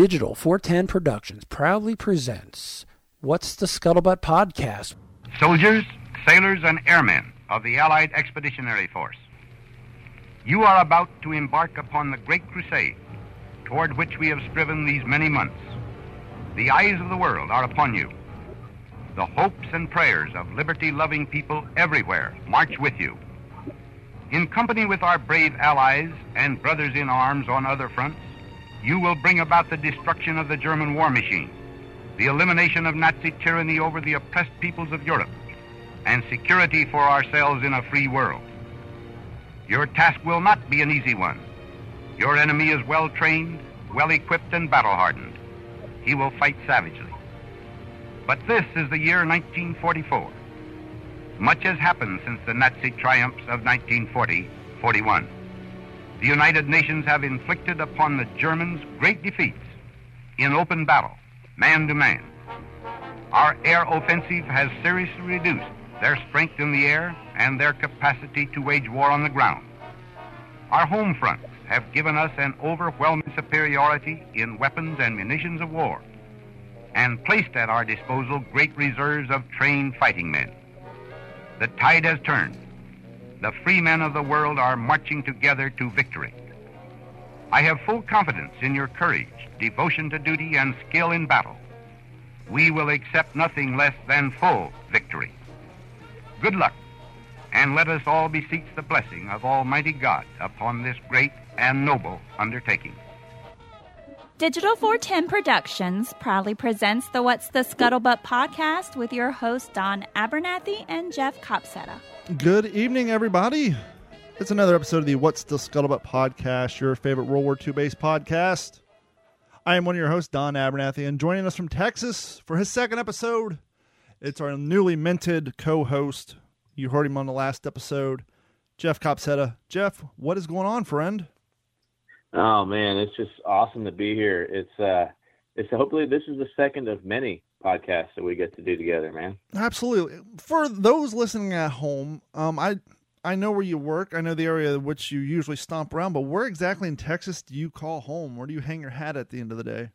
Digital 410 Productions proudly presents What's the Scuttlebutt Podcast? Soldiers, sailors, and airmen of the Allied Expeditionary Force, you are about to embark upon the great crusade toward which we have striven these many months. The eyes of the world are upon you. The hopes and prayers of liberty loving people everywhere march with you. In company with our brave allies and brothers in arms on other fronts, you will bring about the destruction of the German war machine, the elimination of Nazi tyranny over the oppressed peoples of Europe, and security for ourselves in a free world. Your task will not be an easy one. Your enemy is well trained, well equipped, and battle hardened. He will fight savagely. But this is the year 1944. Much has happened since the Nazi triumphs of 1940 41 the United Nations have inflicted upon the Germans great defeats in open battle, man to man. Our air offensive has seriously reduced their strength in the air and their capacity to wage war on the ground. Our home fronts have given us an overwhelming superiority in weapons and munitions of war and placed at our disposal great reserves of trained fighting men. The tide has turned the free men of the world are marching together to victory. I have full confidence in your courage, devotion to duty, and skill in battle. We will accept nothing less than full victory. Good luck, and let us all beseech the blessing of Almighty God upon this great and noble undertaking. Digital 410 Productions proudly presents the What's the Scuttlebutt podcast with your hosts Don Abernathy and Jeff Copsetta. Good evening, everybody. It's another episode of the What's the Scuttlebutt podcast, your favorite World War II based podcast. I am one of your hosts, Don Abernathy, and joining us from Texas for his second episode, it's our newly minted co host. You heard him on the last episode, Jeff Copsetta. Jeff, what is going on, friend? Oh man, it's just awesome to be here. It's uh it's hopefully this is the second of many podcasts that we get to do together, man. Absolutely. For those listening at home, um, I I know where you work. I know the area which you usually stomp around, but where exactly in Texas do you call home? Where do you hang your hat at the end of the day?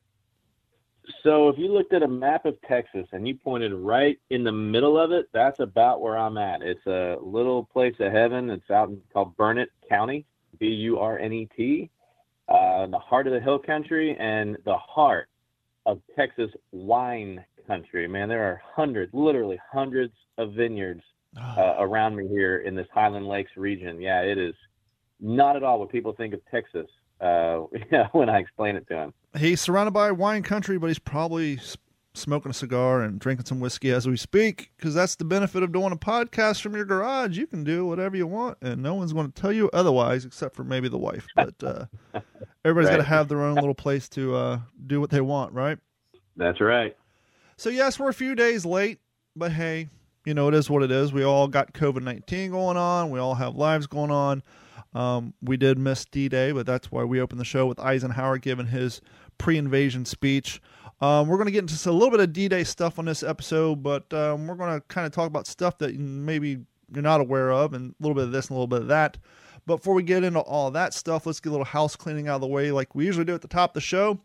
So if you looked at a map of Texas and you pointed right in the middle of it, that's about where I'm at. It's a little place of heaven. It's out in, called Burnet County, B U R N E T, uh, the heart of the hill country and the heart of Texas wine country. Man, there are hundreds, literally hundreds of vineyards ah. uh, around me here in this Highland Lakes region. Yeah, it is not at all what people think of Texas uh, when I explain it to them. He's surrounded by wine country, but he's probably smoking a cigar and drinking some whiskey as we speak because that's the benefit of doing a podcast from your garage. You can do whatever you want, and no one's going to tell you otherwise, except for maybe the wife. But uh, everybody's right. got to have their own little place to uh, do what they want, right? That's right. So yes, we're a few days late, but hey, you know it is what it is. We all got COVID nineteen going on. We all have lives going on. Um, we did miss D Day, but that's why we opened the show with Eisenhower giving his pre-invasion speech. Um, we're going to get into a little bit of D Day stuff on this episode, but um, we're going to kind of talk about stuff that maybe you're not aware of, and a little bit of this and a little bit of that. But before we get into all that stuff, let's get a little house cleaning out of the way, like we usually do at the top of the show.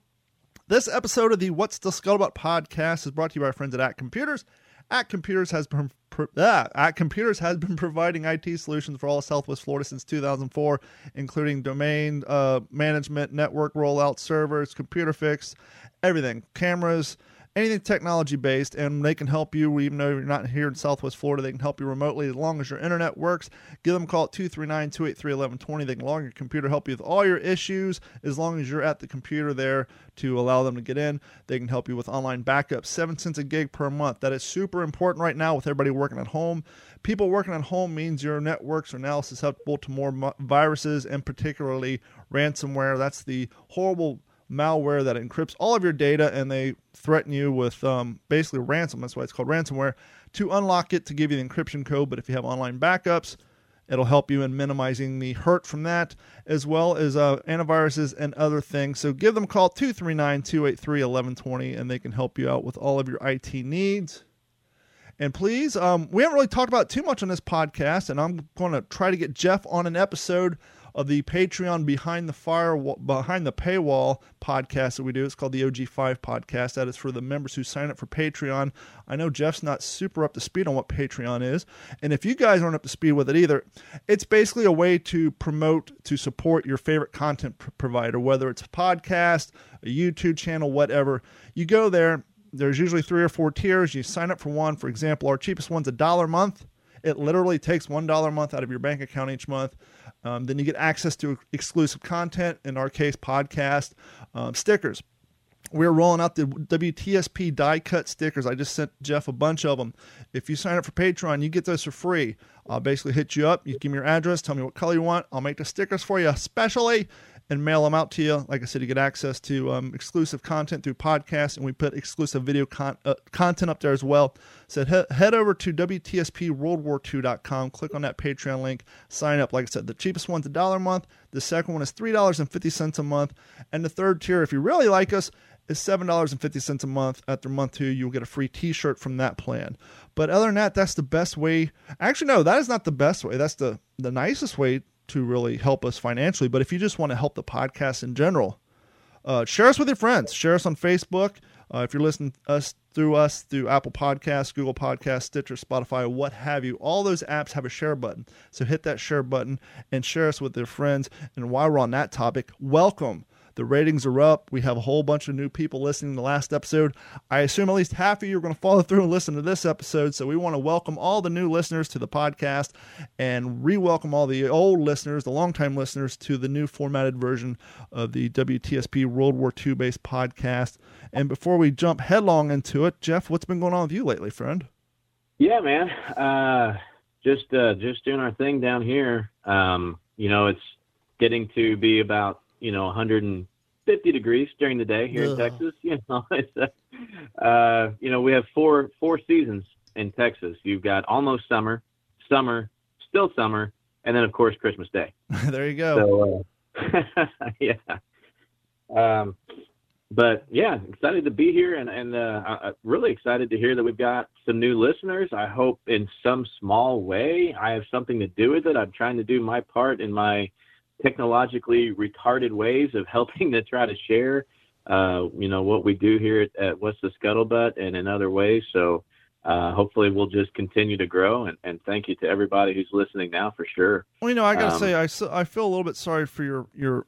This episode of the What's the Scuttlebutt podcast is brought to you by our friends at At Computers. At Computers has been ah, At Computers has been providing IT solutions for all Southwest Florida since 2004, including domain uh, management, network rollout, servers, computer fix, everything, cameras, anything technology based, and they can help you even though you're not here in Southwest Florida. They can help you remotely as long as your internet works. Give them a call at 239 283 1120. They can log your computer, help you with all your issues as long as you're at the computer there to allow them to get in. They can help you with online backup, seven cents a gig per month. That is super important right now with everybody working at home. People working at home means your networks are now susceptible to more viruses and particularly ransomware. That's the horrible malware that encrypts all of your data and they threaten you with um, basically ransom. That's why it's called ransomware to unlock it to give you the encryption code. But if you have online backups, it'll help you in minimizing the hurt from that, as well as uh, antiviruses and other things. So give them a call 239 283 1120 and they can help you out with all of your IT needs. And please, um, we haven't really talked about too much on this podcast, and I'm going to try to get Jeff on an episode of the Patreon behind the fire behind the paywall podcast that we do. It's called the OG5 podcast. That is for the members who sign up for Patreon. I know Jeff's not super up to speed on what Patreon is, and if you guys aren't up to speed with it either, it's basically a way to promote to support your favorite content pr- provider, whether it's a podcast, a YouTube channel, whatever. You go there. There's usually three or four tiers. You sign up for one. For example, our cheapest one's a dollar a month. It literally takes one dollar a month out of your bank account each month. Um, then you get access to exclusive content. In our case, podcast, um, stickers. We're rolling out the WTSP die cut stickers. I just sent Jeff a bunch of them. If you sign up for Patreon, you get those for free. I'll basically hit you up. You give me your address, tell me what color you want. I'll make the stickers for you specially and mail them out to you. Like I said, you get access to um, exclusive content through podcasts, and we put exclusive video con- uh, content up there as well. So he- head over to WTSPWorldWar2.com, click on that Patreon link, sign up. Like I said, the cheapest one's a dollar a month, the second one is $3.50 a month, and the third tier, if you really like us, is $7.50 a month. After month two, you'll get a free t shirt from that plan. But other than that, that's the best way. Actually, no, that is not the best way. That's the, the nicest way to really help us financially. But if you just want to help the podcast in general, uh, share us with your friends. Share us on Facebook. Uh, if you're listening us through us through Apple Podcasts, Google Podcasts, Stitcher, Spotify, what have you, all those apps have a share button. So hit that share button and share us with your friends. And while we're on that topic, welcome the ratings are up. We have a whole bunch of new people listening to the last episode. I assume at least half of you are going to follow through and listen to this episode. So we want to welcome all the new listeners to the podcast and re welcome all the old listeners, the longtime listeners, to the new formatted version of the WTSP World War II based podcast. And before we jump headlong into it, Jeff, what's been going on with you lately, friend? Yeah, man. Uh, just uh, just doing our thing down here. Um, you know, it's getting to be about you know 150 degrees during the day here Ugh. in Texas. You know, it's uh, uh, you know we have four four seasons in Texas. You've got almost summer, summer, still summer, and then of course Christmas Day. there you go. So uh, yeah. Um, but yeah, excited to be here and, and uh, really excited to hear that we've got some new listeners. I hope in some small way I have something to do with it. I'm trying to do my part in my technologically retarded ways of helping to try to share, uh, you know, what we do here at, at What's the Scuttlebutt and in other ways. So uh, hopefully we'll just continue to grow. And, and thank you to everybody who's listening now for sure. Well, you know, I got to um, say, I, I feel a little bit sorry for your, your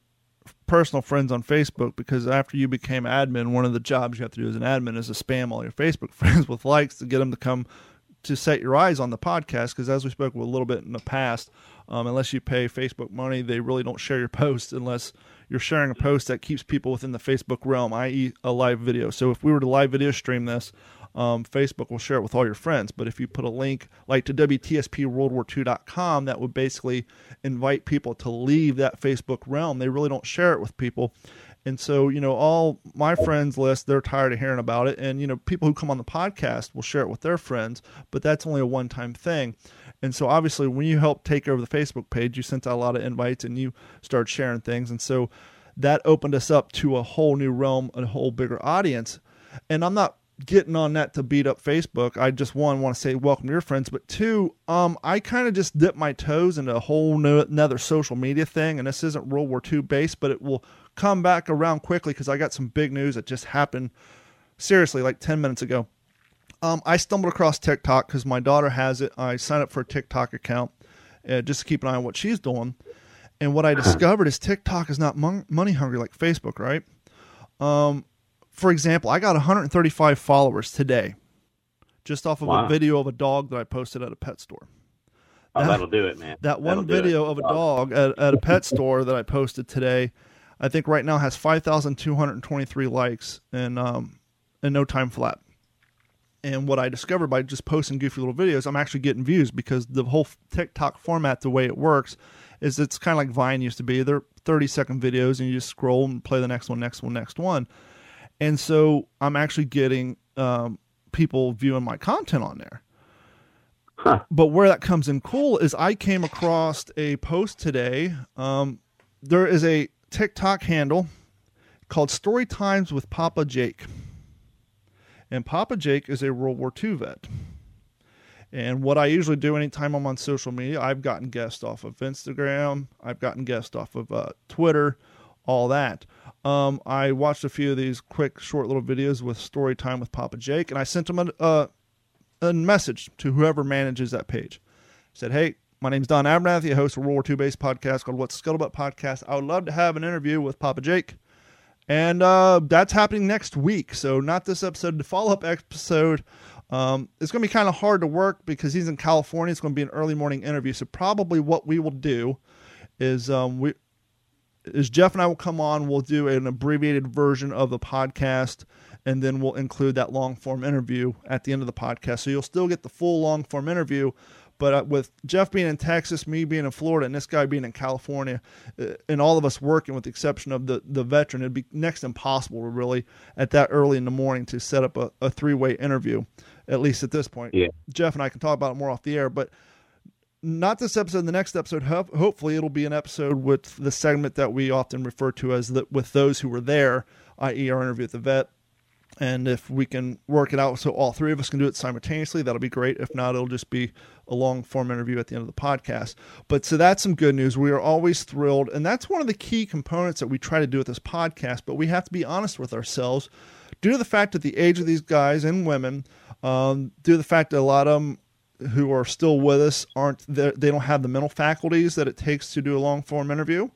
personal friends on Facebook because after you became admin, one of the jobs you have to do as an admin is to spam all your Facebook friends with likes to get them to come to set your eyes on the podcast. Because as we spoke a little bit in the past, um, unless you pay Facebook money, they really don't share your posts unless you're sharing a post that keeps people within the Facebook realm, i.e., a live video. So if we were to live video stream this, um, Facebook will share it with all your friends. But if you put a link like to WTSPWorldWar2.com, that would basically invite people to leave that Facebook realm. They really don't share it with people. And so, you know, all my friends list, they're tired of hearing about it. And, you know, people who come on the podcast will share it with their friends, but that's only a one time thing. And so obviously when you helped take over the Facebook page, you sent out a lot of invites and you started sharing things. And so that opened us up to a whole new realm, a whole bigger audience. And I'm not getting on that to beat up Facebook. I just one want to say welcome to your friends, but two, um, I kind of just dipped my toes into a whole new, another social media thing, and this isn't World War II based, but it will come back around quickly because I got some big news that just happened. Seriously, like ten minutes ago. Um, I stumbled across TikTok because my daughter has it. I signed up for a TikTok account uh, just to keep an eye on what she's doing. And what I discovered is TikTok is not mon- money hungry like Facebook, right? Um, for example, I got 135 followers today just off of wow. a video of a dog that I posted at a pet store. Oh, that, that'll do it, man. That one that'll video of a dog at, at a pet store that I posted today, I think right now has 5,223 likes and um, and no time flat. And what I discovered by just posting goofy little videos, I'm actually getting views because the whole TikTok format, the way it works, is it's kind of like Vine used to be. They're 30 second videos and you just scroll and play the next one, next one, next one. And so I'm actually getting um, people viewing my content on there. Huh. But where that comes in cool is I came across a post today. Um, there is a TikTok handle called Story Times with Papa Jake and Papa Jake is a World War II vet. And what I usually do anytime I'm on social media, I've gotten guests off of Instagram, I've gotten guests off of uh, Twitter, all that. Um, I watched a few of these quick, short little videos with story time with Papa Jake, and I sent him a, uh, a message to whoever manages that page. I said, "Hey, my name's Don Abernathy. I host a World War II based podcast called What's Scuttlebutt Podcast. I would love to have an interview with Papa Jake. And uh, that's happening next week. So, not this episode, the follow up episode. Um, it's going to be kind of hard to work because he's in California. It's going to be an early morning interview. So, probably what we will do is um, we is Jeff and I will come on. We'll do an abbreviated version of the podcast, and then we'll include that long form interview at the end of the podcast. So you'll still get the full long form interview, but uh, with Jeff being in Texas, me being in Florida, and this guy being in California, uh, and all of us working, with the exception of the, the veteran, it'd be next impossible, really, at that early in the morning to set up a, a three way interview, at least at this point. Yeah. Jeff and I can talk about it more off the air, but not this episode. The next episode, hopefully, it'll be an episode with the segment that we often refer to as the, with those who were there, i.e., our interview with the vet. And if we can work it out so all three of us can do it simultaneously, that'll be great. If not, it'll just be a long form interview at the end of the podcast. But so that's some good news. We are always thrilled. And that's one of the key components that we try to do with this podcast. But we have to be honest with ourselves due to the fact that the age of these guys and women, um, due to the fact that a lot of them who are still with us aren't they don't have the mental faculties that it takes to do a long form interview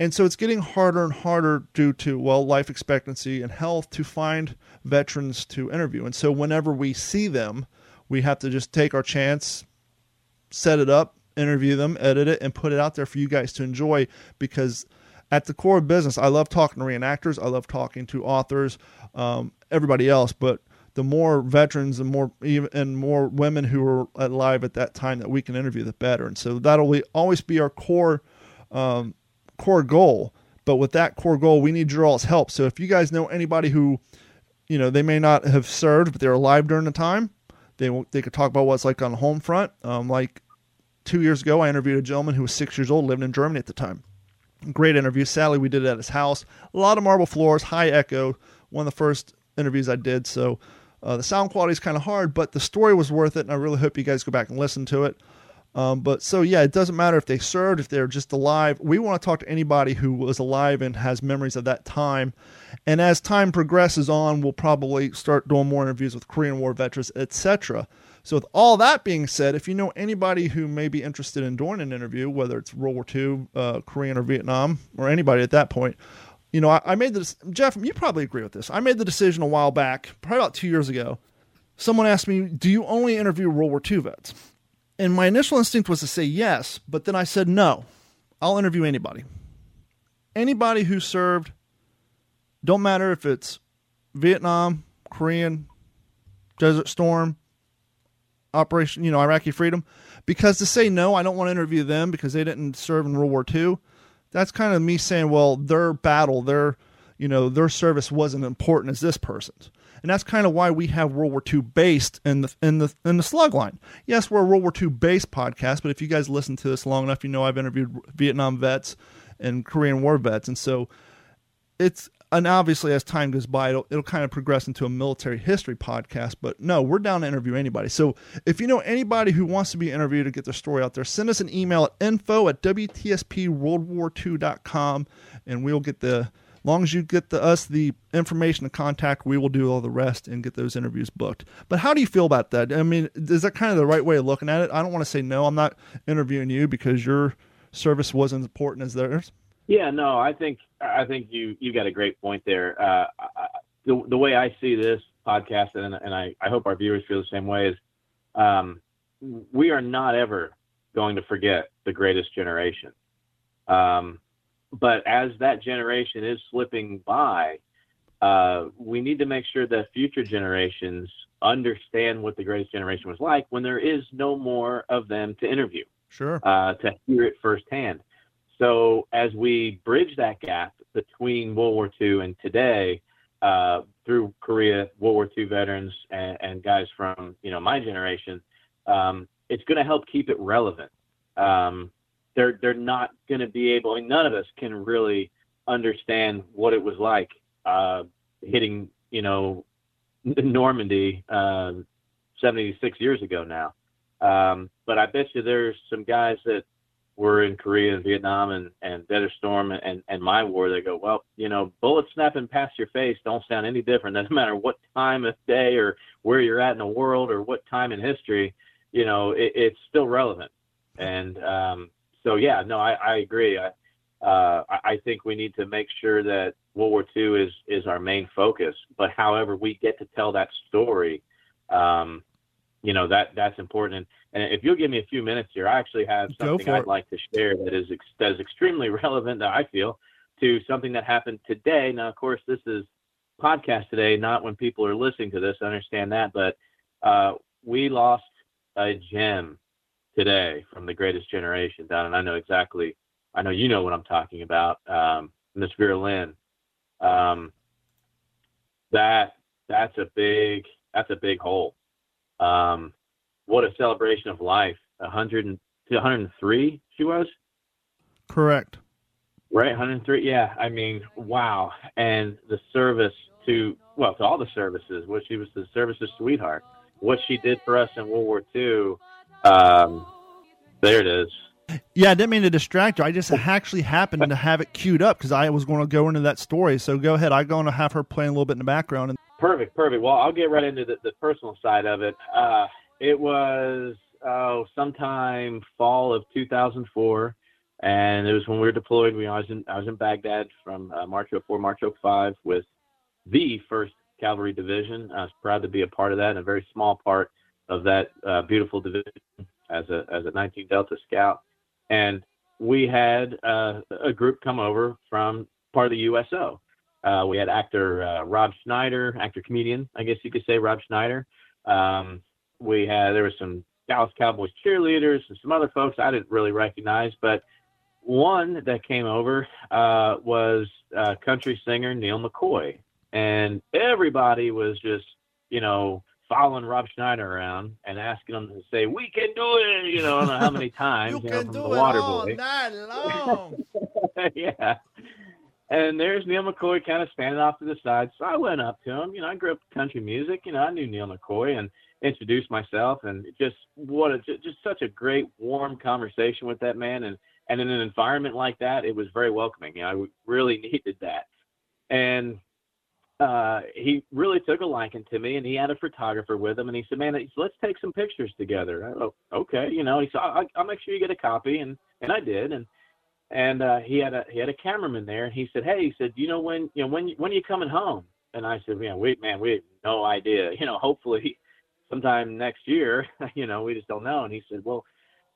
and so it's getting harder and harder due to, well, life expectancy and health to find veterans to interview. And so whenever we see them, we have to just take our chance, set it up, interview them, edit it, and put it out there for you guys to enjoy because at the core of business, I love talking to reenactors. I love talking to authors, um, everybody else, but the more veterans and more even and more women who are alive at that time that we can interview, the better. And so that'll always be our core um, core goal. But with that core goal, we need your all's help. So if you guys know anybody who, you know, they may not have served, but they're alive during the time, they they could talk about what's like on the home front. Um, like two years ago, I interviewed a gentleman who was six years old, living in Germany at the time. Great interview. Sadly, we did it at his house. A lot of marble floors, high echo. One of the first interviews I did. So uh, the sound quality is kind of hard, but the story was worth it, and I really hope you guys go back and listen to it. Um, but so yeah, it doesn't matter if they served, if they're just alive. We want to talk to anybody who was alive and has memories of that time. And as time progresses on, we'll probably start doing more interviews with Korean War veterans, etc. So with all that being said, if you know anybody who may be interested in doing an interview, whether it's World War II, uh, Korean or Vietnam, or anybody at that point, you know, I, I made this. Jeff, you probably agree with this. I made the decision a while back, probably about two years ago. Someone asked me, "Do you only interview World War II vets?" And my initial instinct was to say yes, but then I said no. I'll interview anybody. Anybody who served, don't matter if it's Vietnam, Korean, Desert Storm, Operation, you know, Iraqi Freedom. Because to say no, I don't want to interview them because they didn't serve in World War II. That's kind of me saying, well, their battle, their, you know, their service wasn't important as this person's and that's kind of why we have World War II based in the in the in the slug line. Yes, we're a World War II based podcast, but if you guys listen to this long enough, you know I've interviewed Vietnam vets and Korean War vets, and so it's and obviously as time goes by, it'll, it'll kind of progress into a military history podcast. But no, we're down to interview anybody. So if you know anybody who wants to be interviewed to get their story out there, send us an email at info at WTSPWorldWar2.com and we'll get the long as you get the, us the information to contact, we will do all the rest and get those interviews booked. But how do you feel about that? I mean, is that kind of the right way of looking at it? I don't want to say no. I'm not interviewing you because your service wasn't as important as theirs. Yeah, no, I think I think you you got a great point there. Uh, I, the the way I see this podcast, and and I, I hope our viewers feel the same way, is um, we are not ever going to forget the greatest generation. Um, but as that generation is slipping by, uh, we need to make sure that future generations understand what the greatest generation was like when there is no more of them to interview. Sure. Uh, to hear it firsthand. So as we bridge that gap between World War II and today, uh, through Korea, World War II veterans, and, and guys from you know my generation, um, it's going to help keep it relevant. Um, they're they're not going to be able. I mean, none of us can really understand what it was like uh, hitting, you know, Normandy uh, 76 years ago now. Um, but I bet you there's some guys that were in Korea and Vietnam and, and Desert Storm and, and my war, they go, well, you know, bullets snapping past your face don't sound any different. Doesn't matter what time of day or where you're at in the world or what time in history, you know, it, it's still relevant. And um, so, yeah, no, I, I agree. I, uh, I think we need to make sure that World War II is, is our main focus. But however we get to tell that story, um, you know that that's important. And, if you'll give me a few minutes here, I actually have something I'd it. like to share that is that is extremely relevant. That I feel to something that happened today. Now, of course, this is podcast today, not when people are listening to this. I understand that, but uh, we lost a gem today from the Greatest Generation, down, and I know exactly. I know you know what I'm talking about, um, Miss Vera Lynn. Um, that that's a big that's a big hole um, what a celebration of life. 100 and, 103 she was? Correct. Right, 103. Yeah, I mean, wow. And the service to, well, to all the services, what she was the services sweetheart. What she did for us in World War II, um, there it is. Yeah, I didn't mean to distract you. I just actually happened to have it queued up because I was going to go into that story. So go ahead. I'm going to have her playing a little bit in the background. And- Perfect, perfect. Well, I'll get right into the, the personal side of it. Uh, it was oh, sometime fall of 2004, and it was when we were deployed. We I was in I was in Baghdad from uh, March 04, March 05 with the First Cavalry Division. I was proud to be a part of that, and a very small part of that uh, beautiful division as a as a 19 Delta Scout. And we had uh, a group come over from part of the USO. Uh, we had actor uh, Rob Schneider, actor comedian, I guess you could say Rob Schneider. Um, we had there was some Dallas Cowboys cheerleaders and some other folks I didn't really recognize, but one that came over uh, was uh, country singer Neal McCoy, and everybody was just you know following Rob Schneider around and asking him to say "We can do it," you know, I don't know how many times. you, you know, can do the it Water all Boy. night long. yeah. And there's Neal McCoy kind of standing off to the side. So I went up to him. You know, I grew up with country music. You know, I knew Neal McCoy and introduced myself. And just what a just such a great, warm conversation with that man. And and in an environment like that, it was very welcoming. You know, I really needed that. And uh, he really took a liking to me, and he had a photographer with him. And he said, "Man, let's take some pictures together." I go, "Okay," you know. He said, I'll, "I'll make sure you get a copy," and and I did. And and uh, he had a he had a cameraman there, and he said, "Hey," he said, "You know when you know when when are you coming home?" And I said, "Man, wait, man, we have no idea. You know, hopefully sometime next year. you know, we just don't know." And he said, "Well."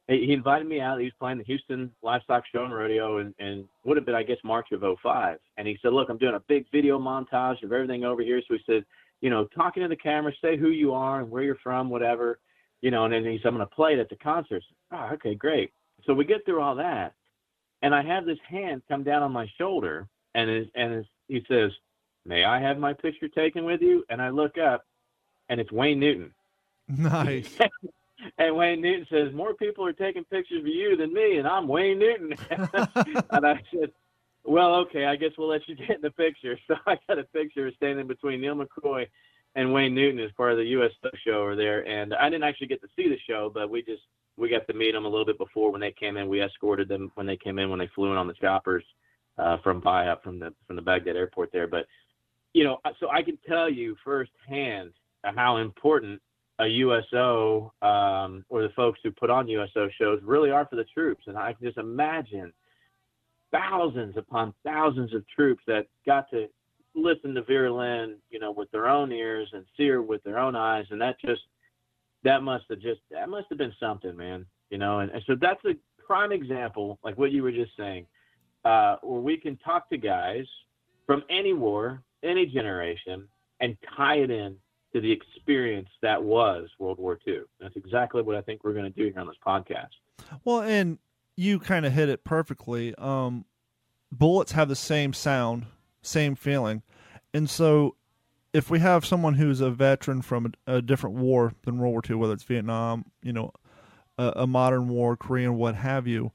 He invited me out. He was playing the Houston Livestock Show and Rodeo, and, and would have been, I guess, March of 05. And he said, "Look, I'm doing a big video montage of everything over here." So he said, "You know, talking to the camera, say who you are and where you're from, whatever, you know." And then he said, "I'm going to play it at the concert." Oh, ah, okay, great. So we get through all that, and I have this hand come down on my shoulder, and it, and he says, "May I have my picture taken with you?" And I look up, and it's Wayne Newton. Nice. and Wayne Newton says, "More people are taking pictures of you than me, and I'm Wayne Newton." and I said, "Well, okay, I guess we'll let you get in the picture." So I got a picture standing between Neal McCoy and Wayne Newton as part of the USO show over there, and I didn't actually get to see the show, but we just we got to meet them a little bit before when they came in. We escorted them when they came in when they flew in on the choppers uh, from up from the from the Baghdad airport there. But you know, so I can tell you firsthand how important a USO um, or the folks who put on USO shows really are for the troops, and I can just imagine thousands upon thousands of troops that got to listen to Vera Lynn, you know, with their own ears and see her with their own eyes, and that just that must have just that must have been something, man. You know, and, and so that's a prime example, like what you were just saying, uh, where we can talk to guys from any war, any generation, and tie it in to the experience that was World War II. That's exactly what I think we're going to do here on this podcast. Well, and you kind of hit it perfectly. Um, bullets have the same sound, same feeling, and so if we have someone who's a veteran from a, a, different war than World War II, whether it's Vietnam, you know, a, a, modern war, Korean, what have you,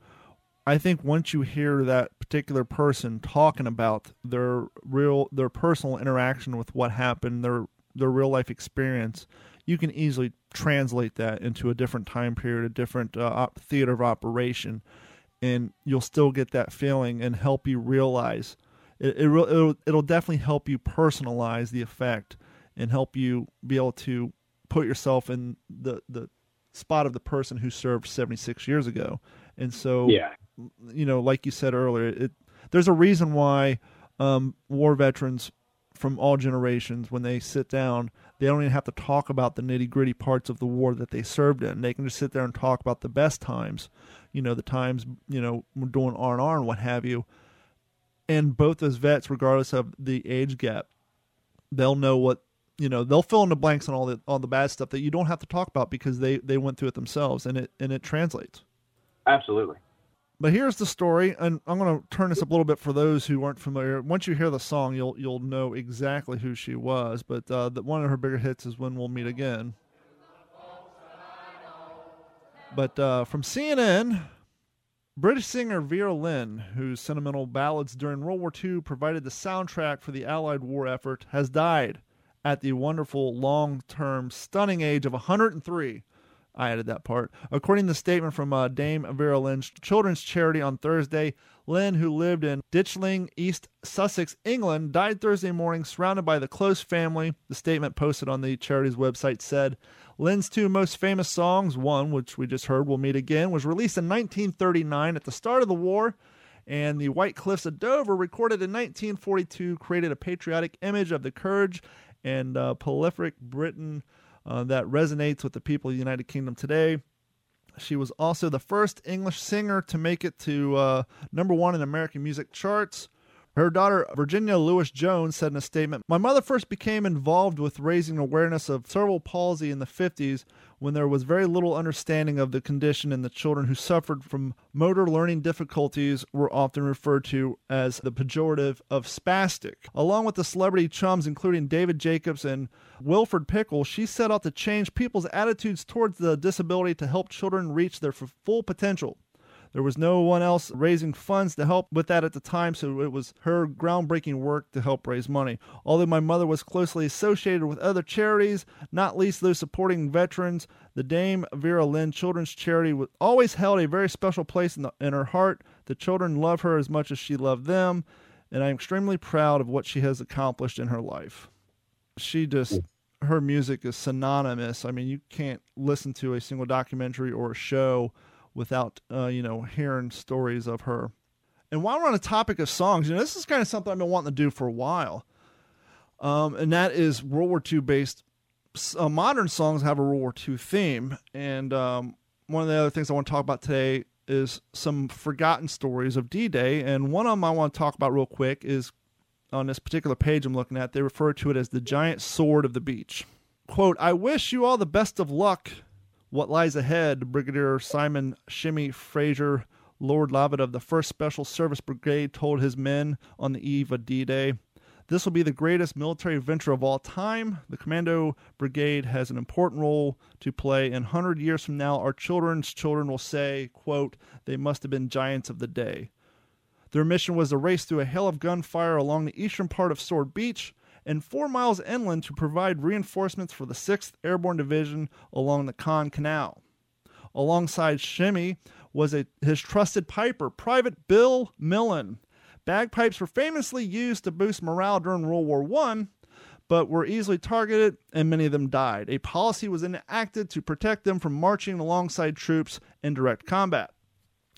I think once you hear that particular person talking about their real, their personal interaction with what happened, their their real life experience, you can easily translate that into a different time period, a different uh, op- theater of operation, and you'll still get that feeling and help you realize. It, it will, it'll, it'll definitely help you personalize the effect and help you be able to put yourself in the the spot of the person who served 76 years ago. And so, Yeah. you know, like you said earlier, it there's a reason why um, war veterans from all generations, when they sit down, they don't even have to talk about the nitty gritty parts of the war that they served in. They can just sit there and talk about the best times, you know, the times you know doing R and R and what have you. And both those vets, regardless of the age gap, they'll know what you know. They'll fill in the blanks on all the all the bad stuff that you don't have to talk about because they they went through it themselves, and it and it translates. Absolutely. But here's the story, and I'm going to turn this up a little bit for those who aren't familiar. Once you hear the song, you'll you'll know exactly who she was. But uh, the, one of her bigger hits is "When We'll Meet Again." But uh, from CNN, British singer Vera Lynn, whose sentimental ballads during World War II provided the soundtrack for the Allied war effort, has died at the wonderful, long-term, stunning age of 103. I added that part. According to the statement from uh, Dame Vera Lynn's children's charity on Thursday, Lynn, who lived in Ditchling, East Sussex, England, died Thursday morning surrounded by the close family. The statement posted on the charity's website said Lynn's two most famous songs, one, which we just heard, We'll Meet Again, was released in 1939 at the start of the war, and The White Cliffs of Dover, recorded in 1942, created a patriotic image of the courage and uh, prolific Britain uh, that resonates with the people of the United Kingdom today. She was also the first English singer to make it to uh, number one in American music charts. Her daughter, Virginia Lewis Jones, said in a statement My mother first became involved with raising awareness of cerebral palsy in the 50s when there was very little understanding of the condition, and the children who suffered from motor learning difficulties were often referred to as the pejorative of spastic. Along with the celebrity chums, including David Jacobs and Wilfred Pickles, she set out to change people's attitudes towards the disability to help children reach their full potential. There was no one else raising funds to help with that at the time, so it was her groundbreaking work to help raise money. Although my mother was closely associated with other charities, not least those supporting veterans, the Dame Vera Lynn Children's Charity always held a very special place in, the, in her heart. The children love her as much as she loved them, and I'm extremely proud of what she has accomplished in her life. She just her music is synonymous. I mean, you can't listen to a single documentary or a show without uh, you know hearing stories of her. And while we're on the topic of songs, you know this is kind of something I've been wanting to do for a while, um, and that is World War II based. Uh, modern songs have a World War II theme, and um, one of the other things I want to talk about today is some forgotten stories of D-Day, and one of them I want to talk about real quick is on this particular page I'm looking at. They refer to it as the giant sword of the beach. Quote, I wish you all the best of luck what lies ahead, Brigadier Simon Shimi Fraser, Lord Lovat of the 1st Special Service Brigade, told his men on the eve of D Day. This will be the greatest military venture of all time. The Commando Brigade has an important role to play, and 100 years from now, our children's children will say, quote, they must have been giants of the day. Their mission was to race through a hail of gunfire along the eastern part of Sword Beach and four miles inland to provide reinforcements for the 6th Airborne Division along the Caen Canal. Alongside Shimi was a, his trusted piper, Private Bill Millin. Bagpipes were famously used to boost morale during World War I, but were easily targeted and many of them died. A policy was enacted to protect them from marching alongside troops in direct combat.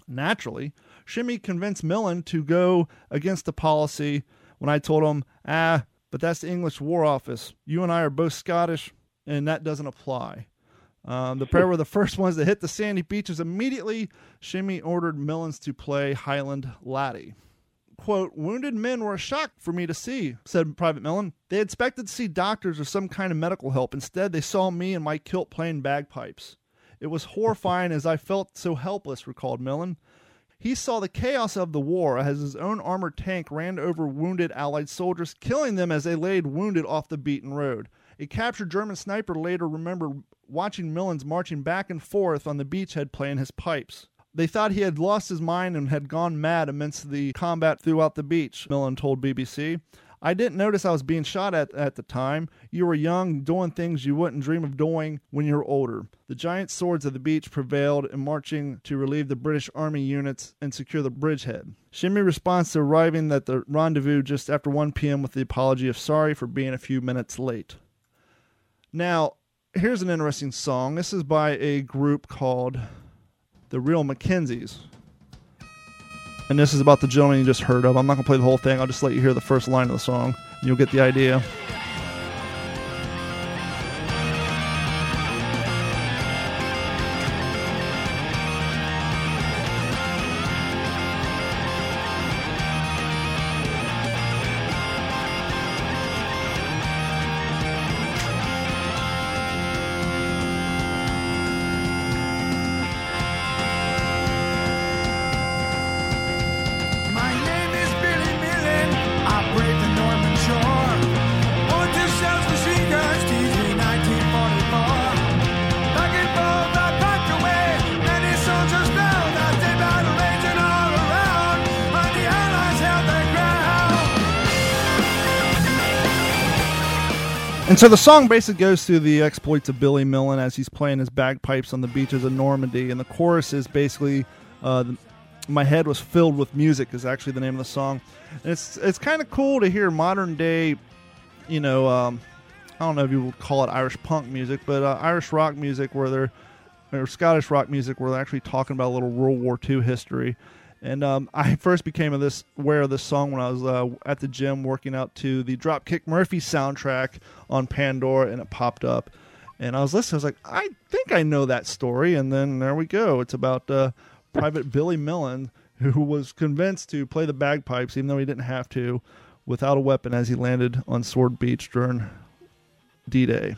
Naturally, Shimi convinced Millin to go against the policy when I told him, ah, but that's the English War Office. You and I are both Scottish, and that doesn't apply. Um, the pair were the first ones to hit the sandy beaches immediately. Shimi ordered Millins to play Highland Laddie. Quote, wounded men were a shock for me to see, said Private Millin. They expected to see doctors or some kind of medical help. Instead, they saw me in my kilt playing bagpipes. It was horrifying as I felt so helpless, recalled Millin. He saw the chaos of the war as his own armored tank ran over wounded Allied soldiers, killing them as they laid wounded off the beaten road. A captured German sniper later remembered watching Millins marching back and forth on the beachhead playing his pipes. They thought he had lost his mind and had gone mad amidst the combat throughout the beach, Millin told BBC. I didn't notice I was being shot at at the time. You were young, doing things you wouldn't dream of doing when you're older. The giant swords of the beach prevailed in marching to relieve the British Army units and secure the bridgehead. Shimi responds to arriving at the rendezvous just after 1 p.m. with the apology of sorry for being a few minutes late. Now, here's an interesting song. This is by a group called the Real McKenzies. And this is about the gentleman you just heard of. I'm not going to play the whole thing. I'll just let you hear the first line of the song, and you'll get the idea. And so the song basically goes through the exploits of Billy Millin as he's playing his bagpipes on the beaches of Normandy, and the chorus is basically uh, "My head was filled with music" is actually the name of the song. And it's it's kind of cool to hear modern day, you know, um, I don't know if you would call it Irish punk music, but uh, Irish rock music where they're or Scottish rock music where they're actually talking about a little World War II history. And um, I first became of this aware of this song when I was uh, at the gym working out to the Dropkick Murphy soundtrack on Pandora, and it popped up. And I was listening. I was like, I think I know that story. And then there we go. It's about uh, Private Billy Millin, who was convinced to play the bagpipes, even though he didn't have to, without a weapon, as he landed on Sword Beach during D-Day.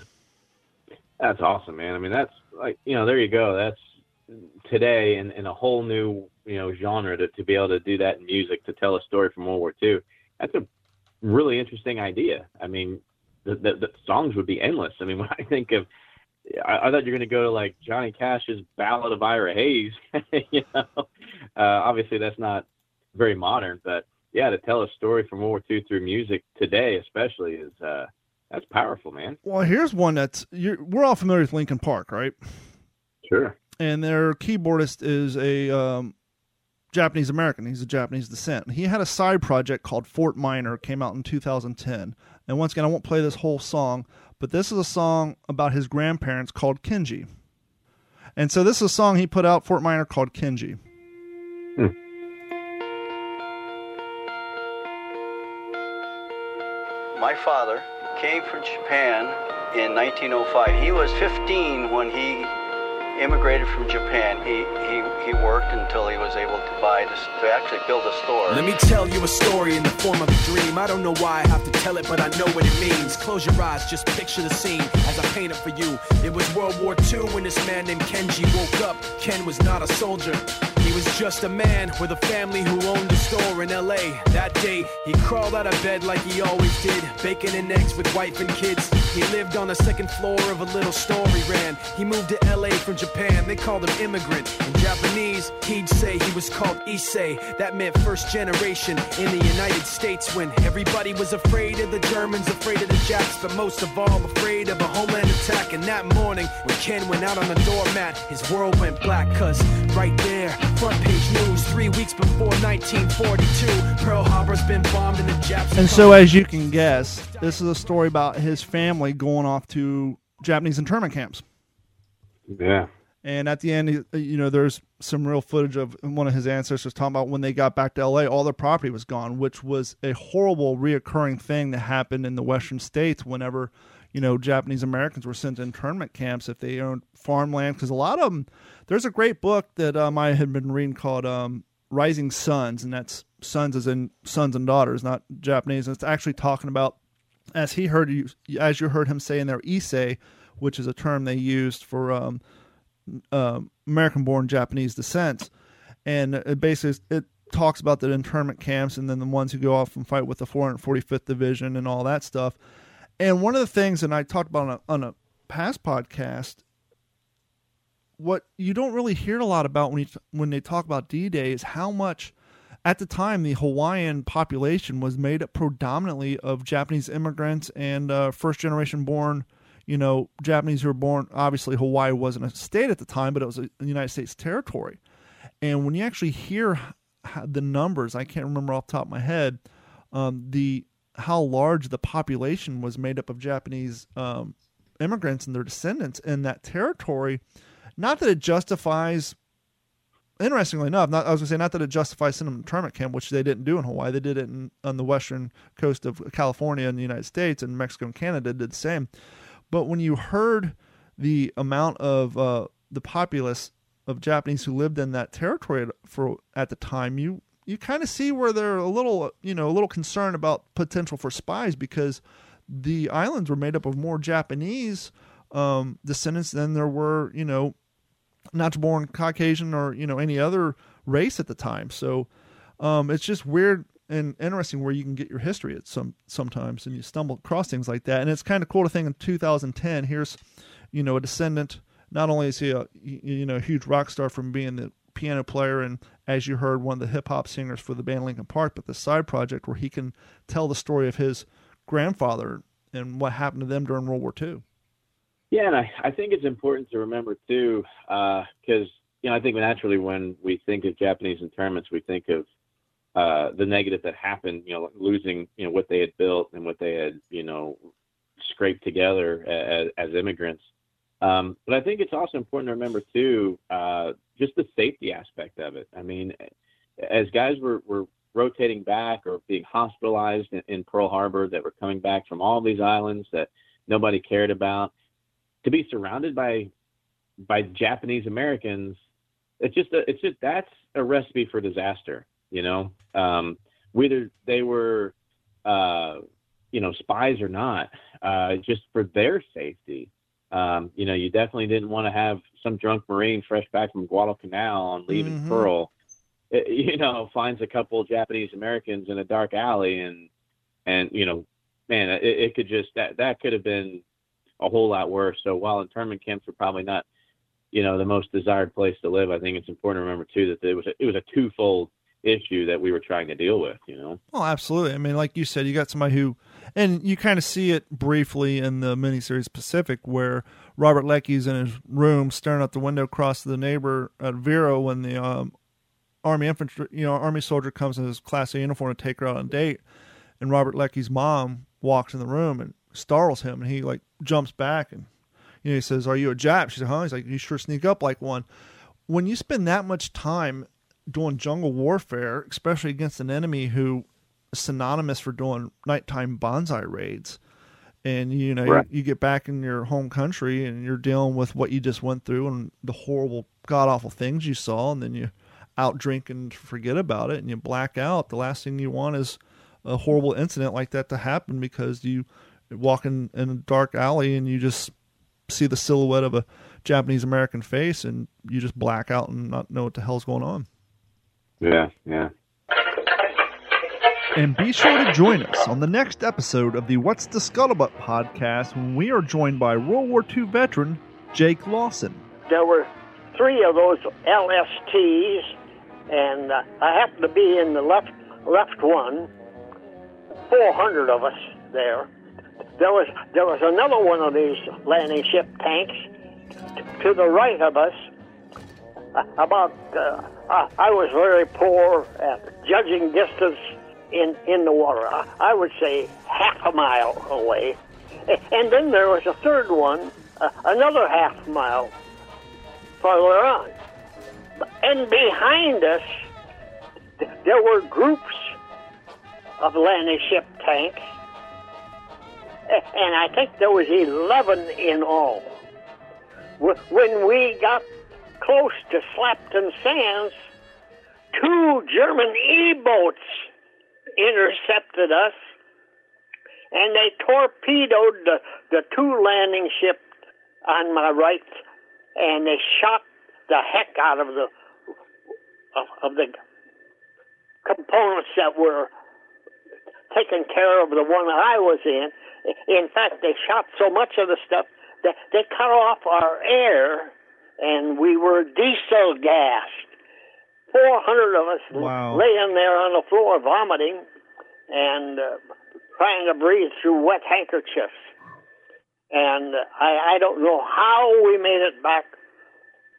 That's awesome, man. I mean, that's like you know, there you go. That's today in, in a whole new you know genre to, to be able to do that in music to tell a story from World War II. That's a really interesting idea. I mean, the, the, the songs would be endless. I mean, when I think of, I, I thought you're going to go to like Johnny Cash's Ballad of Ira Hayes. you know, uh, obviously that's not very modern, but yeah, to tell a story from World War II through music today, especially, is uh, that's powerful, man. Well, here's one that's you're, we're all familiar with Linkin Park, right? Sure. And their keyboardist is a um, Japanese American. He's of Japanese descent. He had a side project called Fort Minor, came out in 2010. And once again, I won't play this whole song, but this is a song about his grandparents called Kenji. And so this is a song he put out, Fort Minor, called Kenji. My father came from Japan in 1905. He was 15 when he immigrated from Japan. He, he, he worked until he was able to buy this, to actually build a store. Let me tell you a story in the form of a dream. I don't know why I have to tell it, but I know what it means. Close your eyes, just picture the scene as I paint it for you. It was World War II when this man named Kenji woke up. Ken was not a soldier. Was just a man with a family who owned a store in LA. That day, he crawled out of bed like he always did, bacon and eggs with wife and kids. He lived on the second floor of a little store he ran. He moved to LA from Japan. They called him immigrant. In Japanese, he'd say he was called Issei. That meant first generation in the United States when everybody was afraid of the Germans, afraid of the Japs, but most of all afraid of a homeland attack. And that morning, when Ken went out on the doormat, his world went black. Cause right there, front page news, three weeks before 1942, Pearl Harbor's been bombed and the Japs. And so, as you can guess, this is a story about his family going off to Japanese internment camps. Yeah. And at the end, you know, there's some real footage of one of his ancestors talking about when they got back to LA, all their property was gone, which was a horrible reoccurring thing that happened in the Western states whenever, you know, Japanese Americans were sent to internment camps if they owned farmland. Because a lot of them, there's a great book that um, I had been reading called um, Rising Sons, and that's sons as in sons and daughters, not Japanese. And it's actually talking about, as he heard you, as you heard him say in there, issei, which is a term they used for um, uh, American-born Japanese descent, and it basically it talks about the internment camps and then the ones who go off and fight with the 445th Division and all that stuff. And one of the things, and I talked about on a, on a past podcast, what you don't really hear a lot about when you, when they talk about D-Day is how much at the time, the Hawaiian population was made up predominantly of Japanese immigrants and uh, first generation born, you know, Japanese who were born. Obviously, Hawaii wasn't a state at the time, but it was a United States territory. And when you actually hear the numbers, I can't remember off the top of my head, um, the how large the population was made up of Japanese um, immigrants and their descendants in that territory. Not that it justifies interestingly enough, not I was gonna say not that it justifies sending them to camp, which they didn't do in Hawaii. They did it in, on the western coast of California and the United States, and Mexico and Canada did the same. But when you heard the amount of uh, the populace of Japanese who lived in that territory for at the time, you you kind of see where they're a little you know a little concerned about potential for spies because the islands were made up of more Japanese um, descendants than there were you know natural born Caucasian or you know any other race at the time. So um, it's just weird and interesting where you can get your history at some sometimes, and you stumble across things like that. And it's kind of cool to think in 2010, here's you know a descendant. Not only is he a you know a huge rock star from being the piano player and as you heard one of the hip hop singers for the band Linkin Park, but the side project where he can tell the story of his grandfather and what happened to them during World War II. Yeah, and I, I think it's important to remember too, because you know I think naturally when we think of Japanese internments, we think of uh, the negative that happened, you know, losing you know what they had built and what they had you know scraped together as, as immigrants. Um, but I think it's also important to remember too, uh, just the safety aspect of it. I mean, as guys were, were rotating back or being hospitalized in, in Pearl Harbor, that were coming back from all these islands that nobody cared about to be surrounded by by Japanese Americans, it's just a, it's just that's a recipe for disaster. You know, um, whether they were uh, you know spies or not, uh, just for their safety. Um, you know, you definitely didn't want to have some drunk Marine fresh back from Guadalcanal on leaving Mhm. Pearl, it, you know, finds a couple Japanese Americans in a dark alley and and you know, man, it, it could just that that could have been a whole lot worse. So while internment camps are probably not, you know, the most desired place to live, I think it's important to remember too that it was a, it was a twofold issue that we were trying to deal with. You know. Oh, absolutely. I mean, like you said, you got somebody who, and you kind of see it briefly in the miniseries Pacific, where Robert Leckie's in his room staring out the window across to the neighbor at Vero when the um, army infantry, you know, army soldier comes in his class A uniform to take her out on a date, and Robert Leckie's mom walks in the room and startles him, and he like jumps back and you know he says, "Are you a Jap?" She's like, "Huh?" He's like, "You sure sneak up like one." When you spend that much time doing jungle warfare, especially against an enemy who synonymous for doing nighttime banzai raids, and you know Right. you, you get back in your home country and you're dealing with what you just went through and the horrible, god awful things you saw, and then you out drink and forget about it and you black out. The last thing you want is a horrible incident like that to happen because you walk in, in a dark alley and you just see the silhouette of a Japanese American face and you just black out and not know what the hell's going on. Yeah, yeah. And be sure to join us on the next episode of the What's the Scuttlebutt podcast when we are joined by World War II veteran Jake Lawson. there were three of those LSTs, and uh, I happened to be in the left left one. Four hundred of us there. There was there was another one of these landing ship tanks to the right of us. Uh, about uh, I was very poor at judging distance in in the water. I, would say half a mile away. And then there was a third one, uh, another half mile farther on. And behind us, there were groups of landing ship tanks. And I think there was 11 in all. When we got close to Slapton Sands, two German E-boats intercepted us, and they torpedoed the, the two landing ships on my right, and they shot the heck out of the of, of the components that were taking care of the one I was in. In fact, they shot so much of the stuff that they cut off our air, and we were diesel gassed. 400 of us Wow. laying there on the floor vomiting and uh, trying to breathe through wet handkerchiefs. And uh, I, I don't know how we made it back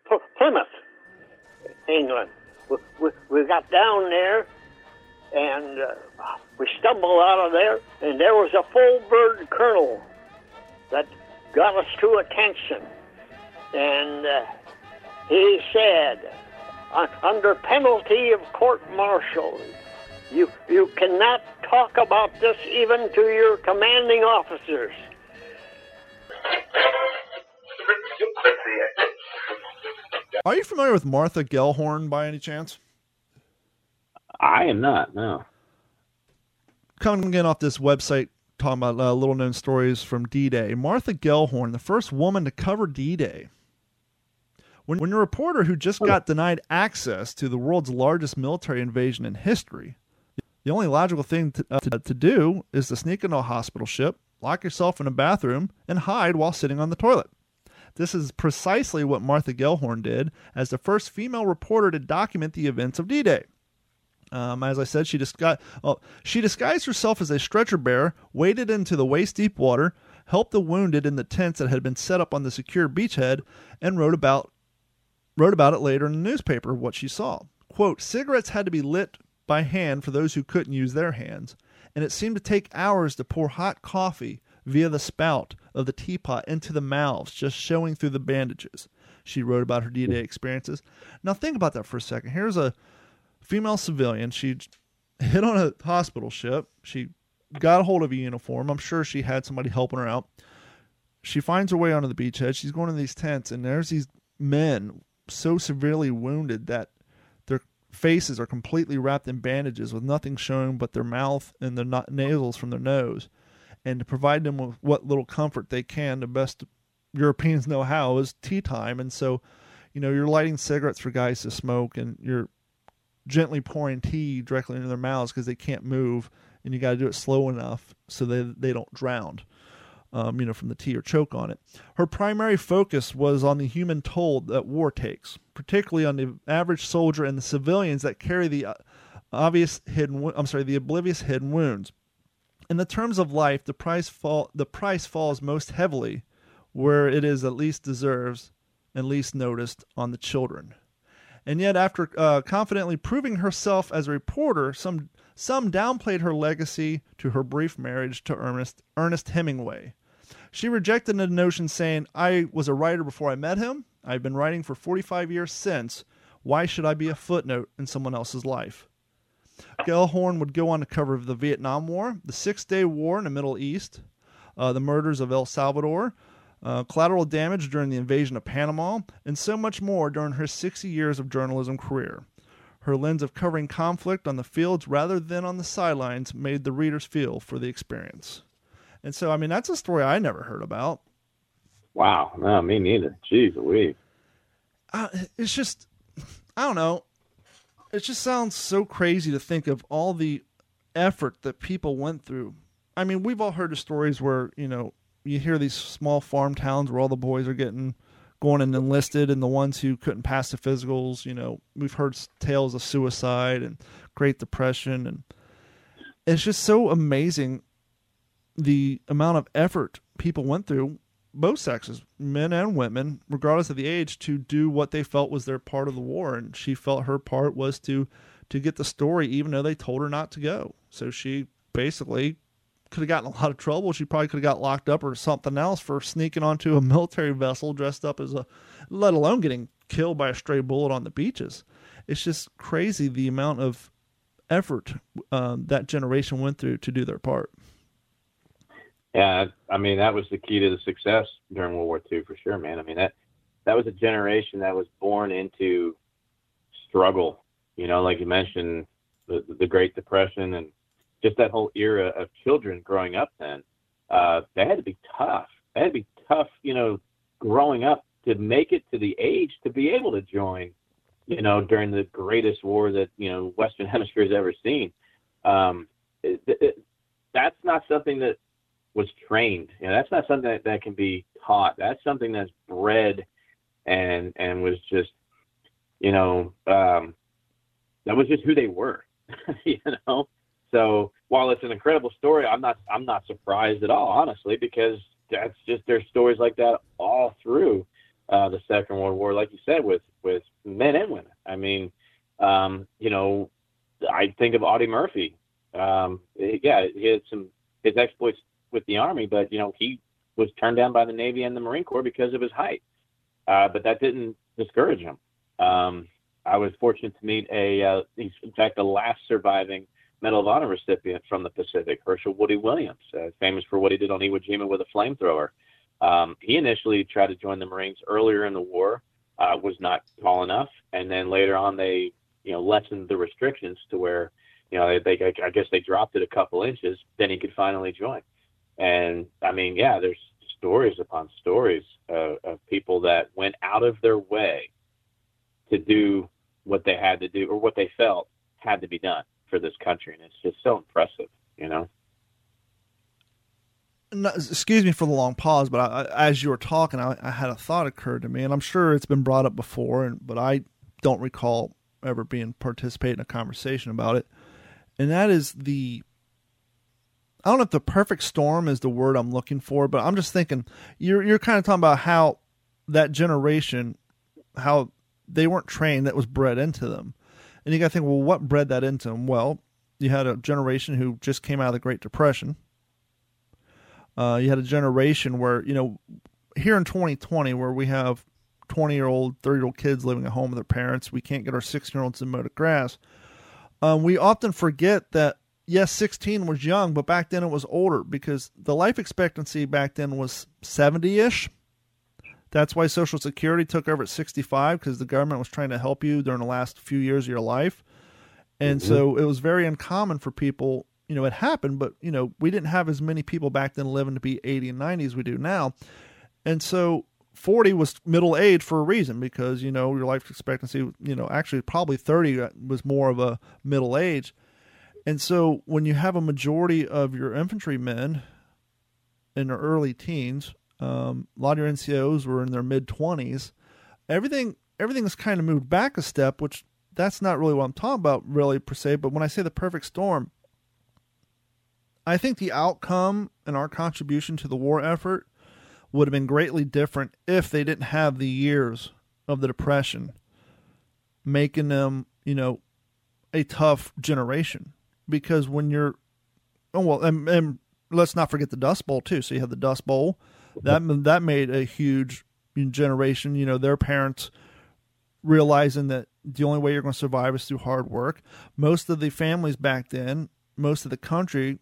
to Plymouth, England. We, we, we got down there and uh, we stumbled out of there, and there was a full bird colonel that got us to attention. And uh, he said, "Un- under penalty of court martial, you, you cannot talk about this even to your commanding officers. Are you familiar with Martha Gellhorn by any chance? I am not. No. coming again off this website talking about uh, little known stories from D-Day. Martha Gellhorn, the first woman to cover D-Day. When, when a reporter who just got denied access to the world's largest military invasion in history, the only logical thing to, uh, to, to do is to sneak into a hospital ship, lock yourself in a bathroom, and hide while sitting on the toilet. This is precisely what Martha Gellhorn did as the first female reporter to document the events of D-Day. Um, as I said, she disguised oh, she disguised herself as a stretcher bearer, waded into the waist deep water, helped the wounded in the tents that had been set up on the secure beachhead, and wrote about wrote about it later in the newspaper what she saw. Quote, cigarettes had to be lit by hand for those who couldn't use their hands, and it seemed to take hours to pour hot coffee via the spout of the teapot into the mouths, just showing through the bandages. She wrote about her D-Day experiences. Now think about that for a second. Here's a female civilian. She hit on a hospital ship. She got a hold of a uniform. I'm sure she had somebody helping her out. She finds her way onto the beachhead. She's going to these tents, and there's these men so severely wounded that their faces are completely wrapped in bandages with nothing showing but their mouth and the no- nasals from their nose. And to provide them with what little comfort they can, the best Europeans know how, is tea time. And so, you know, you're lighting cigarettes for guys to smoke, and you're gently pouring tea directly into their mouths because they can't move, and you got to do it slow enough so they they don't drown, um, you know, from the tea or choke on it. Her primary focus was on the human toll that war takes, particularly on the average soldier and the civilians that carry the uh, obvious hidden. I'm sorry, the oblivious hidden wounds. In the terms of life, the price fall the price falls most heavily where it is at least deserves and least noticed on the children. And yet, after uh, confidently proving herself as a reporter, some some downplayed her legacy to her brief marriage to Ernest Ernest Hemingway. She rejected the notion, saying, "I was a writer before I met him. I've been writing for 45 years since. Why should I be a footnote in someone else's life?" Gellhorn would go on to cover the Vietnam War, the Six Day War in the Middle East, uh, the murders of El Salvador, uh, collateral damage during the invasion of Panama, and so much more during her 60 years of journalism career. Her lens of covering conflict on the fields rather than on the sidelines made the readers feel for the experience. And so, I mean, that's a story I never heard about. Wow. No, me neither. Jeez Louise. uh, it's just I don't know. It just sounds so crazy to think of all the effort that people went through. I mean, we've all heard of stories where you know you hear these small farm towns where all the boys are getting going and enlisted, and the ones who couldn't pass the physicals. You know, we've heard tales of suicide and Great Depression, and it's just so amazing the amount of effort people went through both sexes, men and women, regardless of the age, to do what they felt was their part of the war. And she felt her part was to to get the story, even though they told her not to go. So she basically could have gotten a lot of trouble. She probably could have got locked up or something else for sneaking onto a military vessel dressed up as a, let alone getting killed by a stray bullet on the beaches. It's just crazy the amount of effort um, that generation went through to do their part. Yeah, I mean that was the key to the success during World War II for sure, man. I mean that that was a generation that was born into struggle. You know, like you mentioned, the the Great Depression and just that whole era of children growing up. Then uh, they had to be tough. They had to be tough. You know, growing up to make it to the age to be able to join. You know, during the greatest war that you know Western Hemisphere has ever seen. Um, it, it, that's not something that was trained. You know, that's not something that, that can be taught. That's something that's bred and and was just, you know, um, that was just who they were, you know. So while it's an incredible story, I'm not I'm not surprised at all, honestly, because that's just there's stories like that all through uh, the Second World War, like you said, with with men and women. I mean, um, you know, I think of Audie Murphy. Um, yeah, he had some his exploits with the Army, but you know he was turned down by the Navy and the Marine Corps because of his height. Uh, but that didn't discourage him. Um, I was fortunate to meet a, uh, he's in fact the last surviving Medal of Honor recipient from the Pacific, Hershel Woody Williams, uh, famous for what he did on Iwo Jima with a flamethrower. Um, he initially tried to join the Marines earlier in the war, uh, was not tall enough, and then later on they, you know, lessened the restrictions to where, you know, they, they I guess they dropped it a couple inches, then he could finally join. And I mean, yeah, there's stories upon stories uh, of people that went out of their way to do what they had to do or what they felt had to be done for this country, and it's just so impressive, you know. No, excuse me for the long pause, but I, as you were talking, I, I, had a thought occurred to me, and I'm sure it's been brought up before, and but I don't recall ever being participate in a conversation about it, and that is the. I don't know if the perfect storm is the word I'm looking for, but I'm just thinking you're you're kind of talking about how that generation, how they weren't trained, that was bred into them, and you got to think, well, what bred that into them? Well, you had a generation who just came out of the Great Depression uh, you had a generation where, you know, here in 2020, where we have 20 year old, 30 year old kids living at home with their parents, we can't get our 16 year olds to mow the grass. Um, we often forget that, yes, 16 was young, but back then it was older because the life expectancy back then was 70 ish. That's why Social Security took over at 65 because the government was trying to help you during the last few years of your life. And mm-hmm. so it was very uncommon for people you know, it happened, but you know, we didn't have as many people back then living to be 80 and 90 as we do now. And so 40 was middle age for a reason because, you know, your life expectancy, you know, actually probably 30 was more of a middle age. And so when you have a majority of your infantrymen in their early teens, um, a lot of your NCOs were in their mid 20s, everything everything has kind of moved back a step, which that's not really what I'm talking about, really, per se. But when I say the perfect storm, I think the outcome and our contribution to the war effort would have been greatly different if they didn't have the years of the Depression making them, you know, a tough generation. Because when you're, oh, well, and, and let's not forget the Dust Bowl, too. So you have the Dust Bowl. That, that made a huge generation, you know, their parents realizing that the only way you're going to survive is through hard work. Most of the families back then, most of the country